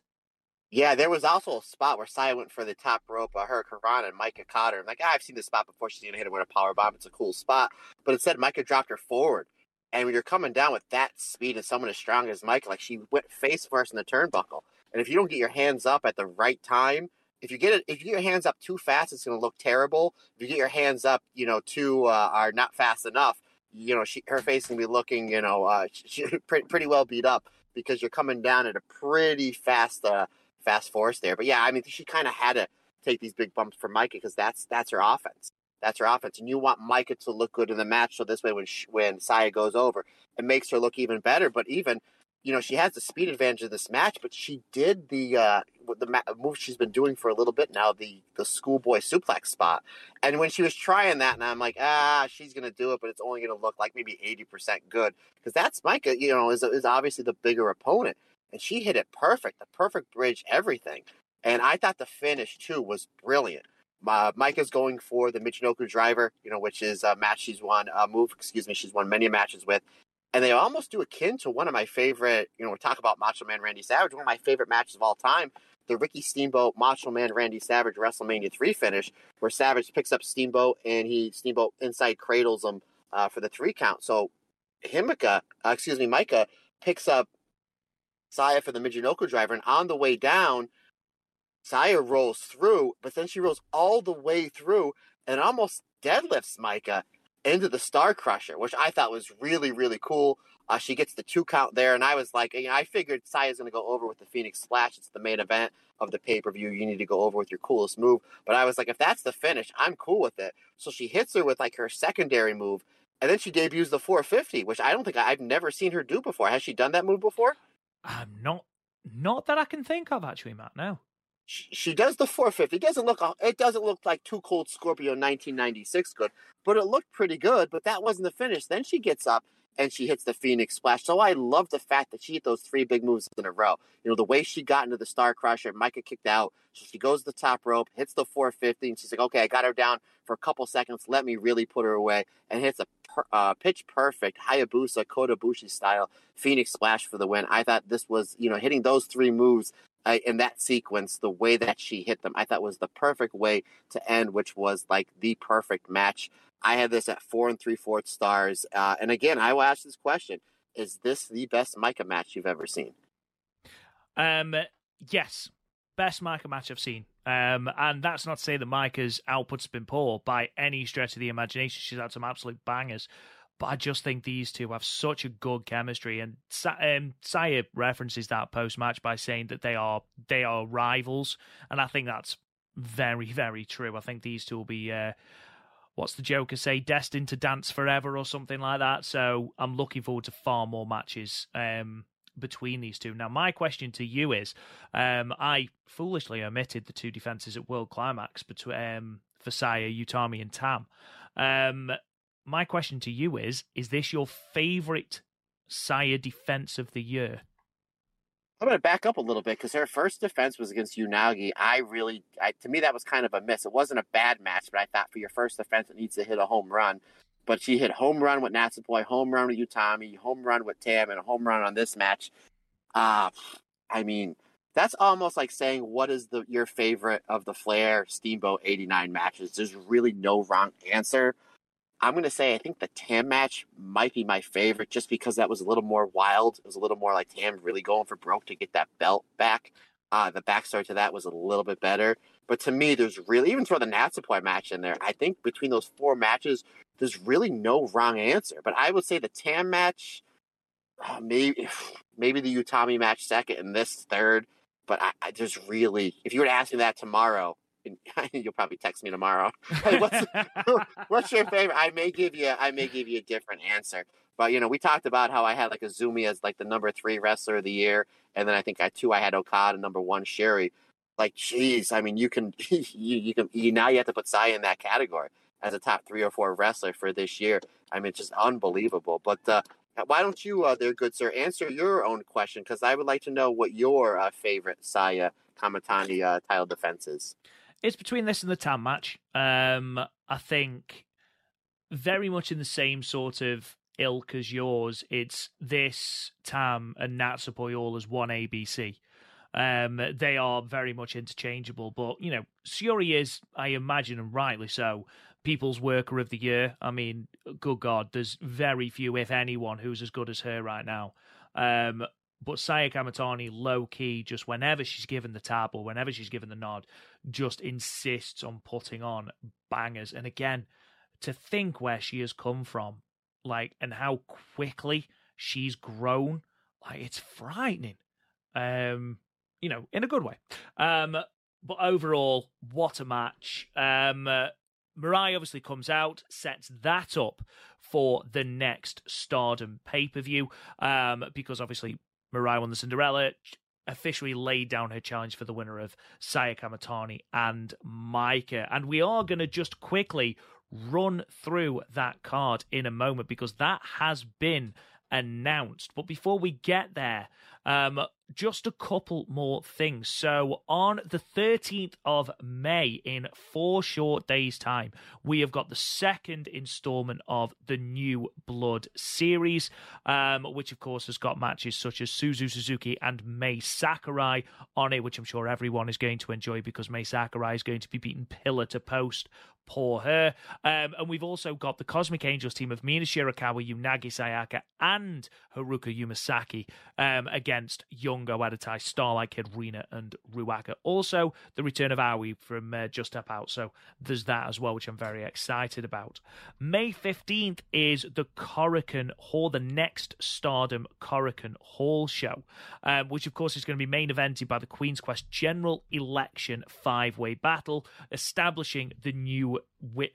Yeah, there was also a spot where Saya went for the top rope, uh, Hurricane and Maika caught her. I'm like, ah, I've seen this spot before. She's going to hit her with a power bomb. It's a cool spot. But instead, Maika dropped her forward. And when you're coming down with that speed and someone as strong as Maika, like she went face first in the turnbuckle. And if you don't get your hands up at the right time, if you get it, if you get your hands up too fast, it's going to look terrible. If you get your hands up, you know, too uh, are not fast enough, you know, she her face can be looking, you know, uh, she, pretty, pretty well beat up because you're coming down at a pretty fast uh, fast force there. But yeah, I mean, she kind of had to take these big bumps for Maika because that's that's her offense. That's her offense, and you want Maika to look good in the match. So this way, when she, when Saya goes over, it makes her look even better. But even you know, she has the speed advantage of this match, but she did the uh, the ma- move she's been doing for a little bit now, the the schoolboy suplex spot. And when she was trying that, and I'm like, ah, she's gonna do it, but it's only gonna look like maybe eighty percent good because that's Maika. You know, is is obviously the bigger opponent, and she hit it perfect, the perfect bridge, everything. And I thought the finish too was brilliant. Uh, Maika's going for the Michinoku driver, you know, which is a match she's won, a move, excuse me, she's won many matches with and they almost do akin to one of my favorite, you know, talk about Macho Man Randy Savage, one of my favorite matches of all time, the Ricky Steamboat Macho Man Randy Savage WrestleMania 3 finish, where Savage picks up Steamboat and he, Steamboat inside cradles him uh, for the three count. So Himeka, uh, excuse me, Maika picks up Saya for the Michinoku driver, and on the way down, Saya rolls through, but then she rolls all the way through and almost deadlifts Maika into the Star Crusher, which I thought was really, really cool. Uh, she gets the two count there, and I was like, you know, I figured Saya's going to go over with the Phoenix Splash. It's the main event of the pay per view. You need to go over with your coolest move. But I was like, if that's the finish, I'm cool with it. So she hits her with like her secondary move, and then she debuts the 450, which I don't think I, have never seen her do before. Has she done that move before? I'm not, not that I can think of actually, Matt. No she, does the 450. It doesn't look it doesn't look like 2 Cold Scorpio 1996 good, but it looked pretty good. But that wasn't the finish. Then she gets up and she hits the Phoenix Splash. So I love the fact that she hit those three big moves in a row. You know, the way she got into the Star Crusher, Maika kicked out. So she goes to the top rope, hits the 450, and she's like, okay, I got her down for a couple seconds. Let me really put her away. And hits a per, uh, pitch perfect Hayabusa Kota Ibushi style Phoenix Splash for the win. I thought this was, you know, hitting those three moves uh, in that sequence, the way that she hit them, I thought was the perfect way to end, which was like the perfect match. I had this at four and three fourths stars. Uh, and again, I will ask this question: Is this the best Maika match you've ever seen? Um, yes, best Maika match I've seen. Um, and that's not to say that Maika's output's been poor by any stretch of the imagination. She's had some absolute bangers. But I just think these two have such a good chemistry, and um, Saya references that post match by saying that they are they are rivals, and I think that's very very true. I think these two will be. Uh, what's the Joker say? Destined to dance forever or something like that. So I'm looking forward to far more matches um, between these two. Now, my question to you is um, I foolishly omitted the two defenses at World Climax between um, for Saya, Utami, and Tam. Um, my question to you is Is this your favorite Saya defense of the year? I'm going to back up a little bit because her first defense was against Unagi. I really, I, to me, that was kind of a miss. It wasn't a bad match, but I thought for your first defense, it needs to hit a home run. But she hit home run with Natsupoi, home run with Utami, home run with Tam, and a home run on this match. Uh, I mean, that's almost like saying what is the your favorite of the Flair Steamboat 89 matches. There's really no wrong answer. I'm going to say I think the Tam match might be my favorite just because that was a little more wild. It was a little more like Tam really going for broke to get that belt back. Uh, the backstory to that was a little bit better. But to me, there's really, even throw the Natsupoi match in there, I think between those four matches, there's really no wrong answer. But I would say the Tam match, uh, maybe maybe the Utami match second and this third. But I, I just really, if you were to ask me that tomorrow, you'll probably text me tomorrow. Hey, what's what's your favorite? I may give you I may give you a different answer. But you know, we talked about how I had like Azumi as like the number three wrestler of the year, and then I think I two I had Okada, number one Syuri. Like, geez, I mean, you can you you can you, now you have to put Sai in that category as a top three or four wrestler for this year. I mean, it's just unbelievable. But uh, why don't you, uh, there, good sir, answer your own question? Because I would like to know what your uh, favorite Saya Kamitani uh, title defense is. It's between this and the Tam match. Um, I think very much in the same sort of ilk as yours. It's this Tam and Natsupoi all as one ABC. Um, they are very much interchangeable, but you know, Syuri is, I imagine, and rightly so, people's worker of the year. I mean, good God, there's very few, if anyone, who's as good as her right now. Um, but Saya Kamitani, low key, just whenever she's given the tab or whenever she's given the nod, just insists on putting on bangers. And again, to think where she has come from, like, and how quickly she's grown, like, it's frightening. Um, you know, in a good way. Um, but overall, what a match. Um, uh, Mirai obviously comes out, sets that up for the next Stardom pay per view, um, because obviously Mirai won the Cinderella, officially laid down her challenge for the winner of Saya Kamitani and Maika. And we are going to just quickly run through that card in a moment because that has been announced. But before we get there, um, just a couple more things. So, on the 13th of May, in four short days' time, we have got the second installment of the New Blood series, um, which, of course, has got matches such as Suzu Suzuki and Mai Sakurai on it, which I'm sure everyone is going to enjoy because Mai Sakurai is going to be beaten pillar to post poor her. Um, and we've also got the Cosmic Angels team of Mina Shirakawa, Unagi Sayaka, and Haruka Umesaki um, against Youngo Edatai, Starlight Kid, Rina, and Ruaka. Also, the return of Aoi from uh, Just Tap Out. So there's that as well, which I'm very excited about. May 15th is the Korakuen Hall, the next Stardom Korakuen Hall show, um, which of course is going to be main evented by the Queen's Quest General Election five way battle, establishing the new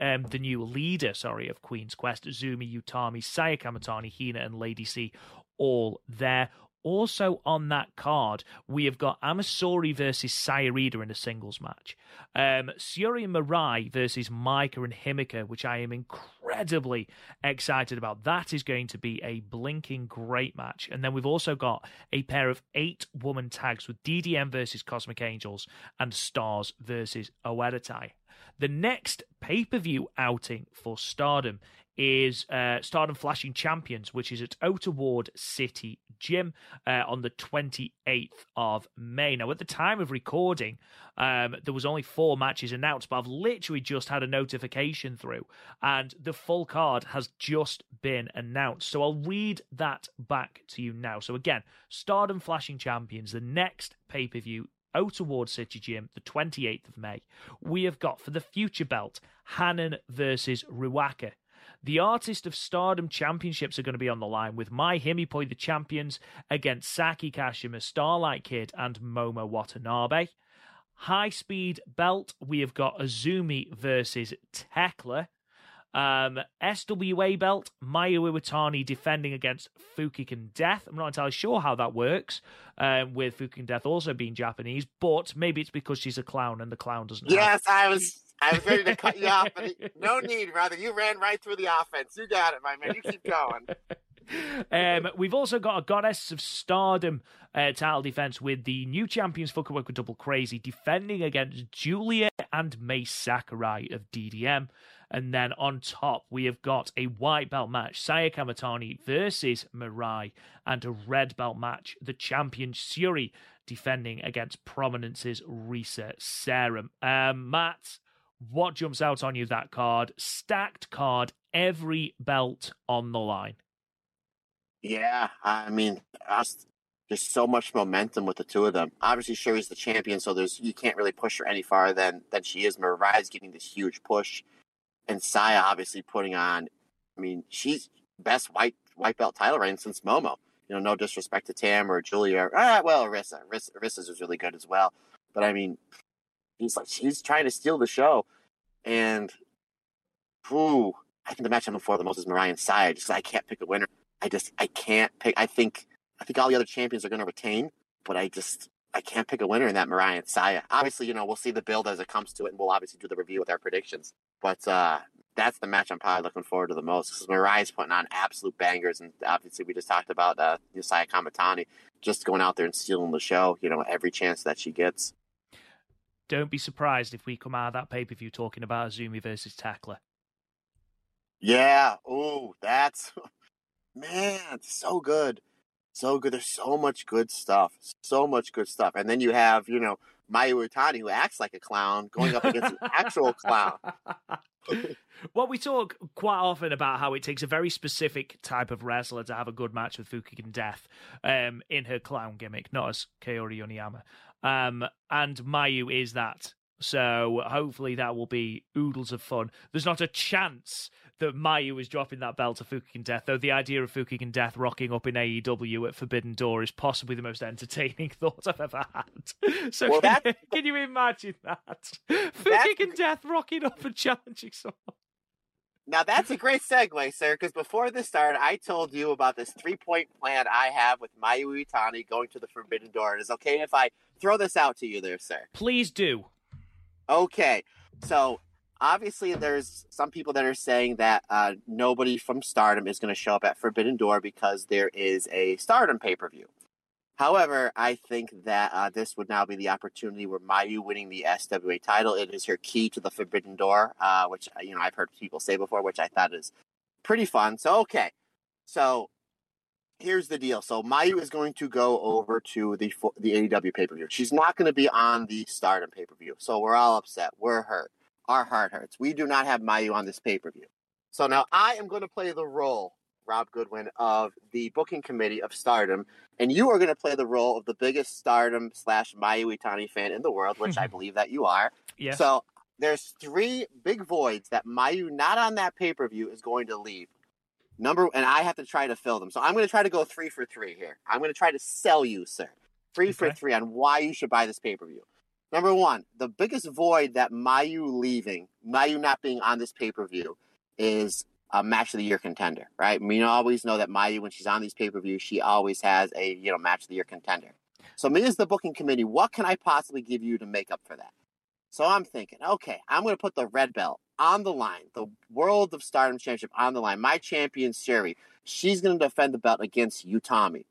um, the new leader, sorry, of Queen's Quest, Zumi, Utami, Saya Kamitani, Hina, and Lady C, all there. Also on that card, we have got Ami Sourei versus Saya Iida in a singles match. Um, and Mirai versus Maika and Himika, which I am incredibly excited about. That is going to be a blinking great match. And then we've also got a pair of eight woman tags with DDM versus Cosmic Angels and Stars versus Oedo Tai. The next pay per view outing for Stardom is uh, Stardom Flashing Champions, which is at Ota Ward City Gym uh, on the 28th of May. Now, at the time of recording, um, there was only four matches announced, but I've literally just had a notification through, and the full card has just been announced. So I'll read that back to you now. So again, Stardom Flashing Champions, the next pay per view Ota Ward City Gym, the 28th of May. We have got for the future belt, Hanan versus Ruaka. The Artist of Stardom Championships are going to be on the line with MaiHimePoi, the champions, against Saki Kashima, Starlight Kid, and Momo Watanabe. High speed belt, we have got Azumi versus Thekla. Um, SWA belt, Mayu Iwatani defending against Fukigen Death. I'm not entirely sure how that works, um, with Fukigen Death also being Japanese, but maybe it's because she's a clown and the clown doesn't. Yes, have... I was. I was ready to cut you off, but no need, brother. You ran right through the offense. You got it, my man. You keep going. um, we've also got a Goddess of Stardom uh, title defense with the new champions Fukuoka Double Crazy defending against Giulia and Mai Sakurai of DDM. And then on top, we have got a white belt match, Saya Kamitani versus Mirai, and a red belt match, the champion Syuri defending against Prominence's Risa Sera. Um, Matt, what jumps out on you that card? Stacked card, every belt on the line. Yeah, I mean, there's so much momentum with the two of them. Obviously, Syuri's the champion, so there's you can't really push her any farther than than she is. Mirai's getting this huge push, and Saya obviously putting on. I mean, she's best white white belt title reign since Momo. You know, no disrespect to Tam or Giulia. Ah, well, Arisa. Arisa Arisa's was really good as well. But I mean, he's like she's trying to steal the show, and who I think the match I'm for the most is Mirai and Saya. Just I can't pick a winner. I just I can't pick. I think I think all the other champions are going to retain, but I just I can't pick a winner in that Mirai and Saya. Obviously, you know we'll see the build as it comes to it, and we'll obviously do the review with our predictions. But uh, that's the match I'm probably looking forward to the most because Mirai's putting on absolute bangers, and obviously we just talked about uh, Saya Kamitani just going out there and stealing the show. You know every chance that she gets. Don't be surprised if we come out of that pay per view talking about Azumi versus Thekla. Yeah. Oh, that's man, so good. So good. There's so much good stuff. So much good stuff. And then you have, you know, Mayu Iwatani, who acts like a clown, going up against an actual clown. well, we talk quite often about how it takes a very specific type of wrestler to have a good match with Fukigen Death um, in her clown gimmick, not as Kaori Yoneyama. Um, and Mayu is that. So hopefully that will be oodles of fun. There's not a chance that Mayu is dropping that belt to Fukigen Death, though the idea of Fukigen Death rocking up in AEW at Forbidden Door is possibly the most entertaining thought I've ever had. So well, can, you, can, you, imagine that? Fukigen Death rocking up and challenging someone. Now that's a great segue, sir, because before this started, I told you about this three-point plan I have with Mayu Iwatani going to the Forbidden Door. It is okay if I throw this out to you there, sir? Please do. Okay, so obviously there's some people that are saying that uh, nobody from Stardom is going to show up at Forbidden Door because there is a Stardom pay per view. However, I think that uh, this would now be the opportunity where Mayu winning the SWA title it is her key to the Forbidden Door, uh, which uh, you know I've heard people say before, which I thought is pretty fun. So okay, so here's the deal. So Mayu is going to go over to the the AEW pay per view. She's not going to be on the Stardom pay per view, so we're all upset. We're hurt our heart hurts. We do not have Mayu on this pay per view. So now I am going to play the role, Rob Goodwin, of the booking committee of Stardom, and you are going to play the role of the biggest Stardom slash Mayu Iwatani fan in the world, which I mm-hmm. believe that you are. Yes. So there's three big voids that Mayu, not on that pay per view, is going to leave. Number, and I have to try to fill them. So I'm going to try to go three for three here. I'm going to try to sell you, sir, three okay. for three on why you should buy this pay per view. Number one, the biggest void that Mayu leaving, Mayu not being on this pay per view, is a match of the year contender, right? We always know that Mayu, when she's on these pay per views, she always has a you know match of the year contender. So me as the booking committee, what can I possibly give you to make up for that? So I'm thinking, okay, I'm going to put the red belt on the line, the World of Stardom Championship on the line. My champion, Syuri, she's going to defend the belt against Utami.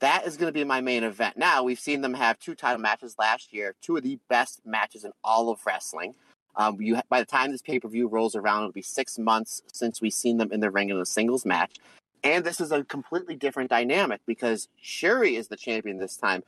That is going to be my main event. Now, we've seen them have two title matches last year, two of the best matches in all of wrestling. Um, you, by the time this pay per view rolls around, it'll be six months since we've seen them in the ring in a singles match. And this is a completely different dynamic because Syuri is the champion this time,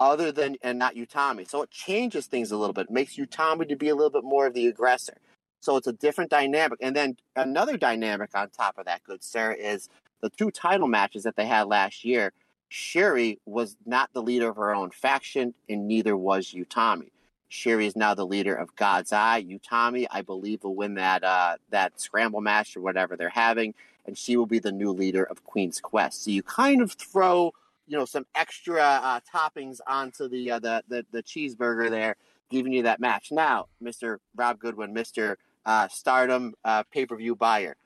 other than and not Utami. So it changes things a little bit, makes Utami to be a little bit more of the aggressor. So it's a different dynamic. And then another dynamic on top of that, good sir, is the two title matches that they had last year Syuri was not the leader of her own faction, and neither was Utami. Syuri is now the leader of God's Eye. Utami, I believe, will win that uh, that scramble match or whatever they're having, and she will be the new leader of Queen's Quest. So you kind of throw, you know, some extra uh, toppings onto the, uh, the the the cheeseburger there, giving you that match. Now, Mister Rob Goodwin, Mister uh, Stardom uh, pay per view buyer.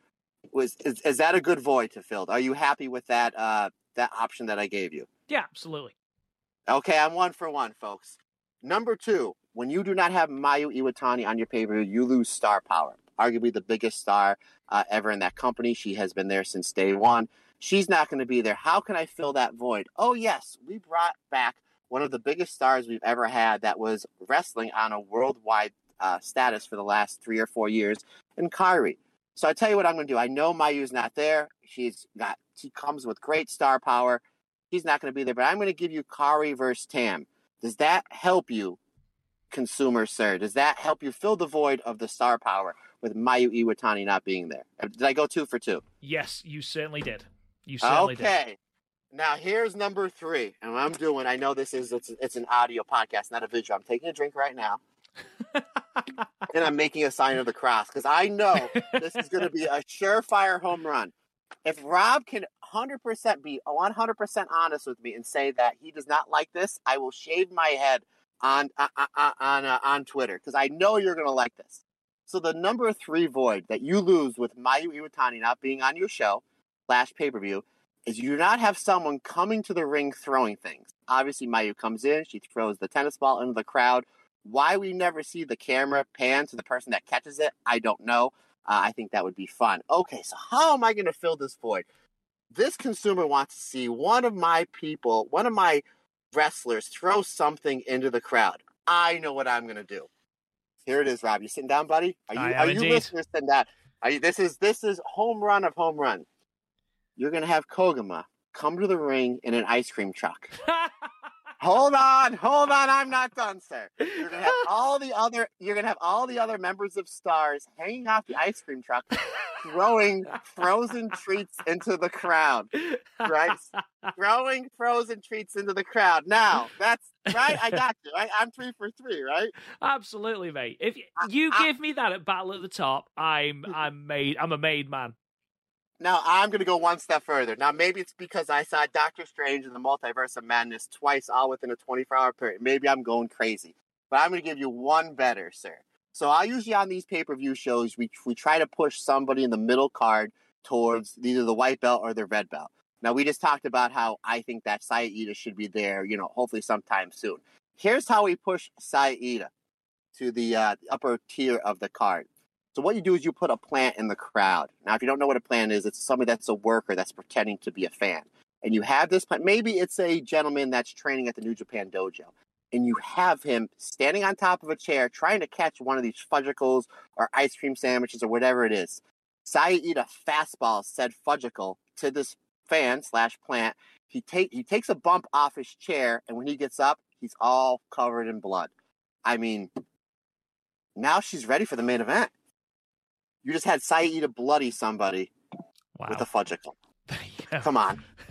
Was is, is that a good void to fill? Are you happy with that uh, that option that I gave you? Yeah, absolutely. Okay, I'm one for one, folks. Number two, when you do not have Mayu Iwatani on your pay per view, you lose star power. Arguably the biggest star uh, ever in that company. She has been there since day one. She's not going to be there. How can I fill that void? Oh, yes, we brought back one of the biggest stars we've ever had that was wrestling on a worldwide uh, status for the last three or four years in Kairi. So I tell you what I'm going to do. I know Mayu's not there. She's got she comes with great star power. He's not going to be there, but I'm going to give you Kairi versus Tam. Does that help you, consumer sir? Does that help you fill the void of the star power with Mayu Iwatani not being there? Did I go two for two? Yes, you certainly did. You certainly did. okay. did. Now here's number three, and what I'm doing. I know this is it's, it's an audio podcast, not a visual. I'm taking a drink right now, and I'm making a sign of the cross because I know this is going to be a surefire home run. If Rob can 100% be 100% honest with me and say that he does not like this, I will shave my head on uh, uh, on uh, on Twitter because I know you're going to like this. So the number three void that you lose with Mayu Iwatani not being on your show slash pay per view is you do not have someone coming to the ring throwing things. Obviously, Mayu comes in, she throws the tennis ball into the crowd. Why we never see the camera pan to the person that catches it, I don't know. Uh, I think that would be fun. Okay, so how am I going to fill this void? This consumer wants to see one of my people, one of my wrestlers, throw something into the crowd. I know what I'm going to do. Here it is, Rob. You sitting down, buddy? Are you? Are you indeed. listeners sitting down? Are you? This is this is home run of home run. You're going to have Koguma come to the ring in an ice cream truck. Hold on, hold on. I'm not done, sir. You're gonna have all the other. You're gonna have all the other members of Stars hanging off the ice cream truck, throwing frozen treats into the crowd. Right? Throwing frozen treats into the crowd. Now that's right. I got you. I, I'm three for three. Right? Absolutely, mate. If you I- give me that at Battle at the Top, I'm I'm made. I'm a made man. Now I'm gonna go one step further. Now maybe it's because I saw Doctor Strange and the Multiverse of Madness twice, all within a 24-hour period. Maybe I'm going crazy, but I'm gonna give you one better, sir. So I usually on these pay-per-view shows we we try to push somebody in the middle card towards either the white belt or the red belt. Now we just talked about how I think that Saida should be there, you know, hopefully sometime soon. Here's how we push Saida to the uh, upper tier of the card. So what you do is you put a plant in the crowd. Now, if you don't know what a plant is, it's somebody that's a worker that's pretending to be a fan. And you have this plant. Maybe it's a gentleman that's training at the New Japan Dojo. And you have him standing on top of a chair trying to catch one of these Fudgsicles or ice cream sandwiches or whatever it is. Saida fastball said Fudgsicle to this fan slash plant. He take he takes a bump off his chair, and when he gets up, he's all covered in blood. I mean, now she's ready for the main event. You just had Saida bloody somebody Wow. with a Fudgsicle. Yeah. Come on.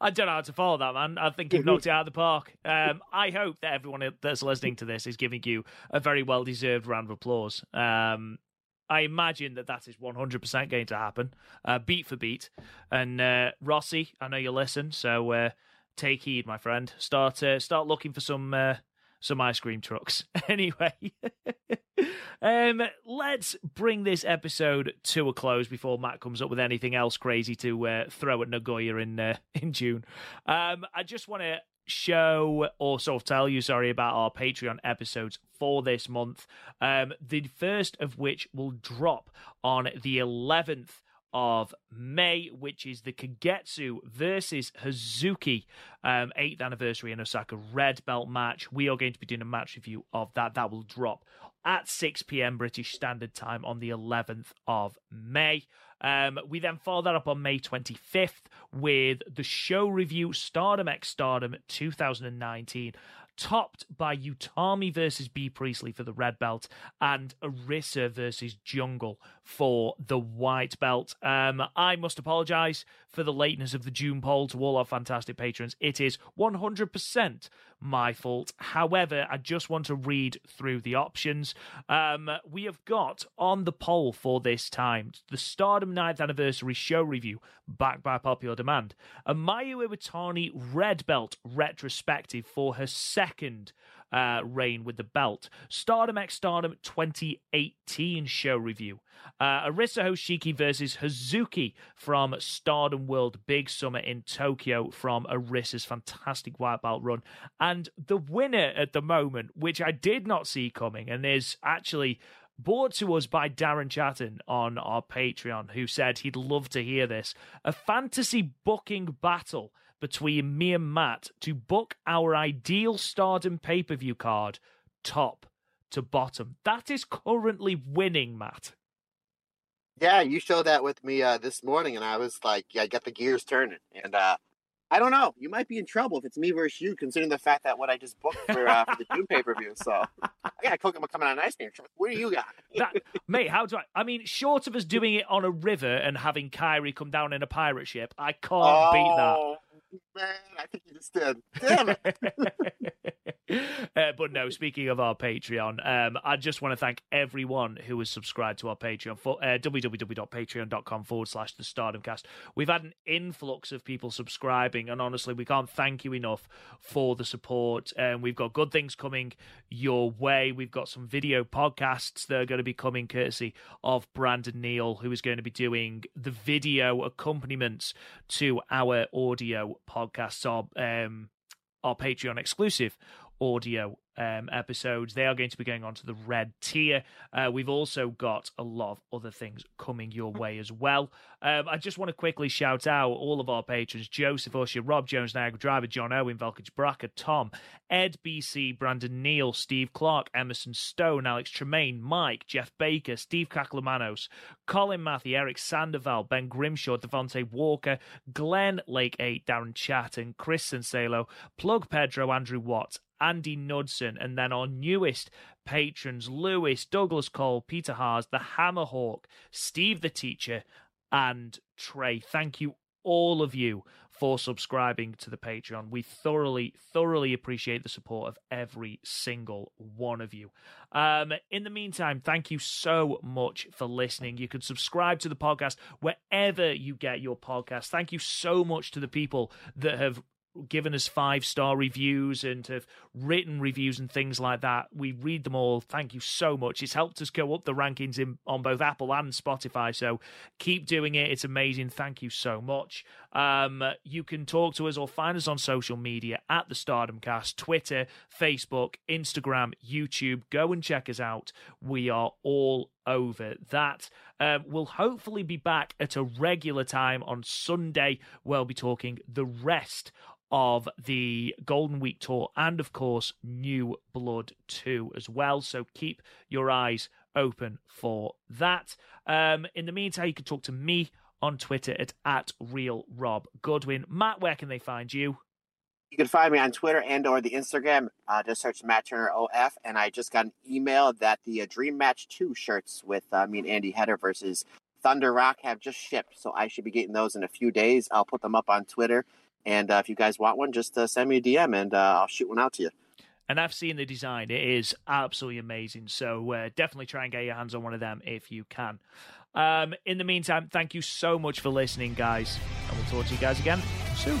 I don't know how to follow that, man. I think you've knocked it out of the park. Um, I hope that everyone that's listening to this is giving you a very well deserved round of applause. Um, I imagine that that is 100% going to happen, uh, beat for beat. And uh, Rossy, I know you listen, so uh, take heed, my friend. Start uh, start looking for some uh, some ice cream trucks. anyway, um, let's bring this episode to a close before Matt comes up with anything else crazy to uh, throw at Nagoya in uh, in June. Um, I just want to show or sort of tell you sorry about our patreon episodes for this month um the first of which will drop on the 11th of May, which is the Kagetsu versus Hazuki um, 8th anniversary in Osaka red belt match. We are going to be doing a match review of that. That will drop at 6 p.m. British Standard Time on the 11th of May. Um, we then follow that up on May 25th with the show review Stardom X Stardom 2019 topped by Utami versus Bea Priestley for the red belt and Arisa versus Jungle for the white belt. Um, I must apologize for the lateness of the June poll to all our fantastic patrons. It is 100% my fault. However, I just want to read through the options. Um, we have got on the poll for this time the Stardom 9th anniversary show review, backed by popular demand, a Mayu Iwatani red belt retrospective for her second uh, reign with the belt. Stardom X Stardom 2018 show review. Uh, Arisa Hoshiki versus Hazuki from Stardom World Big Summer in Tokyo from Arisa's fantastic white belt run. And the winner at the moment, which I did not see coming, and is actually brought to us by Darren Chatton on our Patreon, who said he'd love to hear this. A fantasy booking battle between me and Matt to book our ideal stardom pay per view card top to bottom. That is currently winning, Matt. Yeah, you showed that with me uh, this morning, and I was like, yeah, I got the gears turning. And uh, I don't know. You might be in trouble if it's me versus you, considering the fact that what I just booked for, uh, for the June pay per view. So I got cook coming on ice here. What do you got? that, mate, how do I? I mean, short of us doing it on a river and having Kairi come down in a pirate ship, I can't oh, beat that. Man, I think you just did. Damn it. uh, but no, speaking of our Patreon, um, I just want to thank everyone who has subscribed to our Patreon for uh, www.patreon.com forward slash the Stardomcast. We've had an influx of people subscribing, and honestly, we can't thank you enough for the support. And um, we've got good things coming your way. We've got some video podcasts that are going to be coming courtesy of Brandon Neal, who is going to be doing the video accompaniments to our audio podcasts, our um, our Patreon exclusive audio um, episodes. They are going to be going on to the red tier. Uh, we've also got a lot of other things coming your way as well. Um, I just want to quickly shout out all of our patrons Joseph Usher, Rob Jones, Niagara Driver, John Owen, Velkage Bracker, Tom, Ed BC, Brandon Neal, Steve Clark, Emerson Stone, Alex Tremaine, Mike, Jeff Baker, Steve Kaklamanos, Colin Matthew, Eric Sandoval, Ben Grimshaw, Devontae Walker, Glenn Lake 8, Darren Chatton, Chris Sensalo, Plug Pedro, Andrew Watt, Andy Nudson, and then our newest patrons Lewis, Douglas Cole, Peter Haas, the Hammerhawk, Steve the Teacher, and Trey. Thank you, all of you, for subscribing to the Patreon. We thoroughly, thoroughly appreciate the support of every single one of you. Um, in the meantime, thank you so much for listening. You can subscribe to the podcast wherever you get your podcast. Thank you so much to the people that have given us five star reviews and have written reviews and things like that. We read them all. Thank you so much. It's helped us go up the rankings in, on both Apple and Spotify. So keep doing it. It's amazing. Thank you so much. Um, you can talk to us or find us on social media at the Stardom Cast, Twitter, Facebook, Instagram, YouTube. Go and check us out. We are all over that. Um, we'll hopefully be back at a regular time on Sunday. We'll be talking the rest of the Golden Week tour and, of course, New Blood 2 as well. So keep your eyes open for that. Um, in the meantime, you can talk to me on Twitter at, at Real Rob. Matt, where can they find you? You can find me on Twitter and or the Instagram. Uh, just search Matt Turner OF, and I just got an email that the uh, Dream Match Two shirts with uh, me and Andy Header versus Thunder Rock have just shipped, so I should be getting those in a few days. I'll put them up on Twitter and uh, if you guys want one, just uh, send me a DM and uh, I'll shoot one out to you. And I've seen the design; it is absolutely amazing. So uh, definitely try and get your hands on one of them if you can. Um, in the meantime, thank you so much for listening, guys, and we'll talk to you guys again soon.